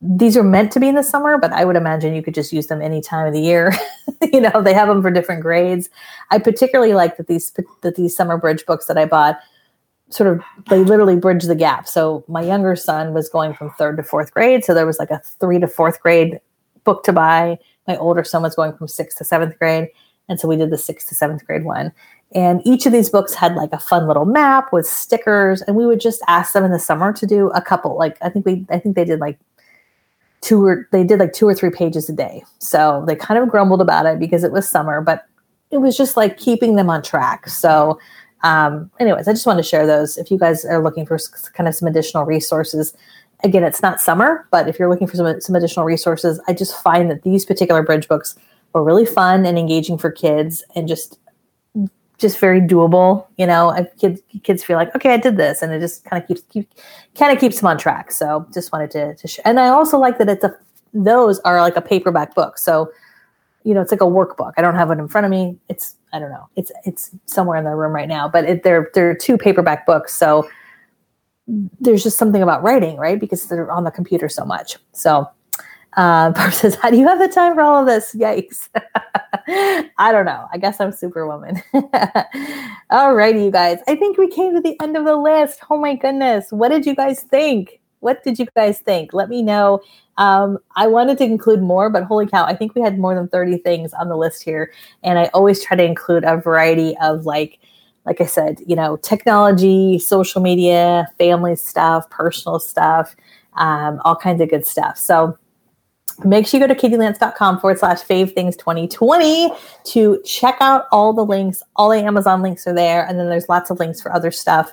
these are meant to be in the summer but i would imagine you could just use them any time of the year you know they have them for different grades i particularly like that these that these summer bridge books that i bought sort of they literally bridge the gap so my younger son was going from third to fourth grade so there was like a three to fourth grade book to buy my older son was going from sixth to seventh grade. And so we did the sixth to seventh grade one. And each of these books had like a fun little map with stickers, and we would just ask them in the summer to do a couple. Like I think we, I think they did like two or they did like two or three pages a day. So they kind of grumbled about it because it was summer, but it was just like keeping them on track. So, um, anyways, I just wanted to share those. If you guys are looking for kind of some additional resources, again, it's not summer, but if you're looking for some some additional resources, I just find that these particular bridge books were really fun and engaging for kids and just just very doable. You know, kids kids feel like okay, I did this, and it just kind of keeps keep, kind of keeps them on track. So just wanted to to. And I also like that it's a those are like a paperback book. So you know, it's like a workbook. I don't have it in front of me. It's I don't know. It's it's somewhere in the room right now, but it, they're they're two paperback books. So there's just something about writing, right? Because they're on the computer so much. So uh, Barb says, How do you have the time for all of this? Yikes. I don't know. I guess I'm superwoman. all righty, you guys. I think we came to the end of the list. Oh my goodness. What did you guys think? What did you guys think? Let me know. Um, I wanted to include more, but holy cow, I think we had more than 30 things on the list here. And I always try to include a variety of like, like I said, you know, technology, social media, family stuff, personal stuff, um, all kinds of good stuff. So make sure you go to katielance.com forward slash fave things 2020 to check out all the links. All the Amazon links are there. And then there's lots of links for other stuff.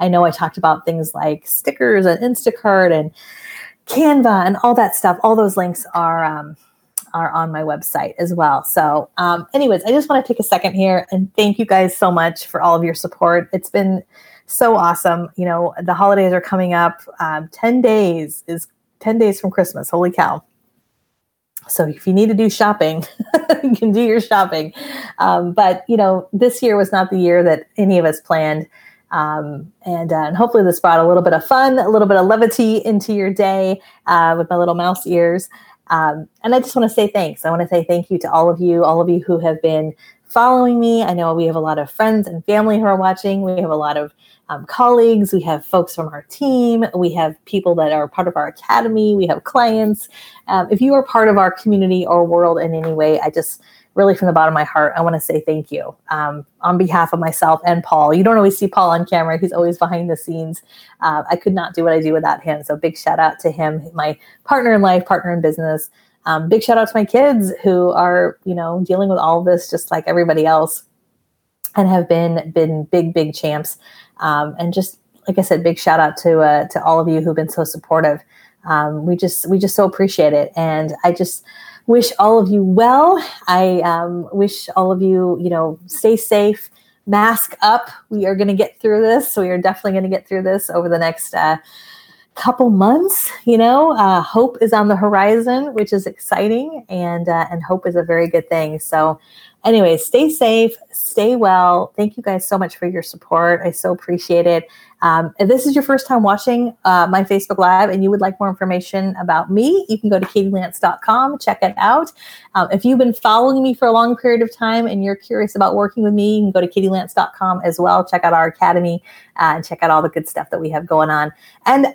I know I talked about things like stickers and Instacart and Canva and all that stuff. All those links are um, are on my website as well. So, um, anyways, I just want to take a second here and thank you guys so much for all of your support. It's been so awesome. You know, the holidays are coming up. Um, Ten days is ten days from Christmas. Holy cow! So if you need to do shopping, you can do your shopping. Um, but you know, this year was not the year that any of us planned. Um, and, uh, and hopefully this brought a little bit of fun, a little bit of levity into your day uh, with my little mouse ears. Um, and I just want to say thanks. I want to say thank you to all of you, all of you who have been following me. I know we have a lot of friends and family who are watching. We have a lot of um, colleagues, we have folks from our team, we have people that are part of our academy, we have clients. Um, if you are part of our community or world in any way, I just really from the bottom of my heart, I want to say thank you um, on behalf of myself and Paul. You don't always see Paul on camera, he's always behind the scenes. Uh, I could not do what I do without him. So, big shout out to him, my partner in life, partner in business. Um, big shout out to my kids who are, you know, dealing with all this just like everybody else and have been been big, big champs. Um, and just like I said, big shout out to uh, to all of you who've been so supportive. Um, we just we just so appreciate it, and I just wish all of you well. I um, wish all of you, you know, stay safe, mask up. We are going to get through this. So we are definitely going to get through this over the next uh, couple months. You know, uh, hope is on the horizon, which is exciting, and uh, and hope is a very good thing. So anyway, stay safe, stay well. Thank you guys so much for your support. I so appreciate it. Um, if this is your first time watching uh, my Facebook Live and you would like more information about me, you can go to katielance.com, check it out. Um, if you've been following me for a long period of time and you're curious about working with me, you can go to katielance.com as well. Check out our academy uh, and check out all the good stuff that we have going on. And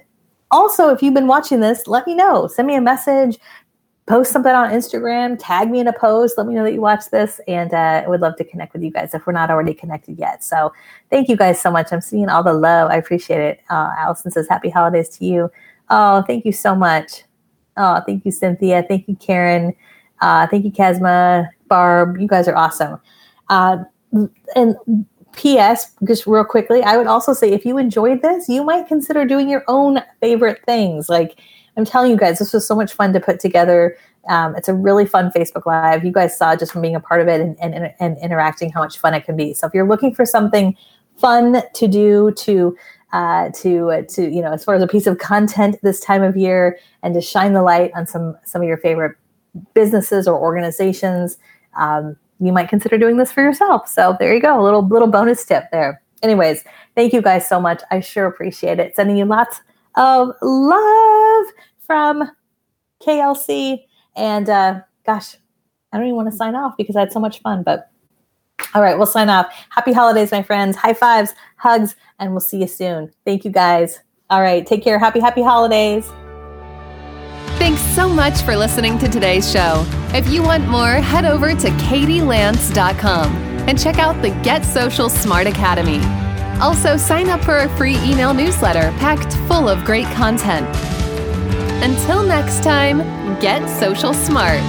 also, if you've been watching this, let me know. Send me a message post something on Instagram, tag me in a post, let me know that you watch this, and uh, I would love to connect with you guys if we're not already connected yet. So thank you guys so much. I'm seeing all the love. I appreciate it. Uh, Allison says, Happy holidays to you. Oh, thank you so much. Oh, thank you, Cynthia. Thank you, Karen. Uh, thank you, Kazma, Barb. You guys are awesome. Uh, and P.S. Just real quickly, I would also say if you enjoyed this, you might consider doing your own favorite things like I'm telling you guys, this was so much fun to put together. Um, it's a really fun Facebook Live. You guys saw just from being a part of it and, and, and interacting how much fun it can be. So if you're looking for something fun to do to uh, to to you know as far as a piece of content this time of year and to shine the light on some some of your favorite businesses or organizations, um, you might consider doing this for yourself. So there you go, a little little bonus tip there. Anyways, thank you guys so much. I sure appreciate it. Sending you lots of love from KLC. And uh, gosh, I don't even want to sign off because I had so much fun. But all right, we'll sign off. Happy holidays, my friends. High fives, hugs, and we'll see you soon. Thank you guys. All right, take care. Happy, happy holidays. Thanks so much for listening to today's show. If you want more, head over to katielance.com. and check out the Get Social Smart Academy. Also, sign up for our free email newsletter packed full of great content. Until next time, get social smart.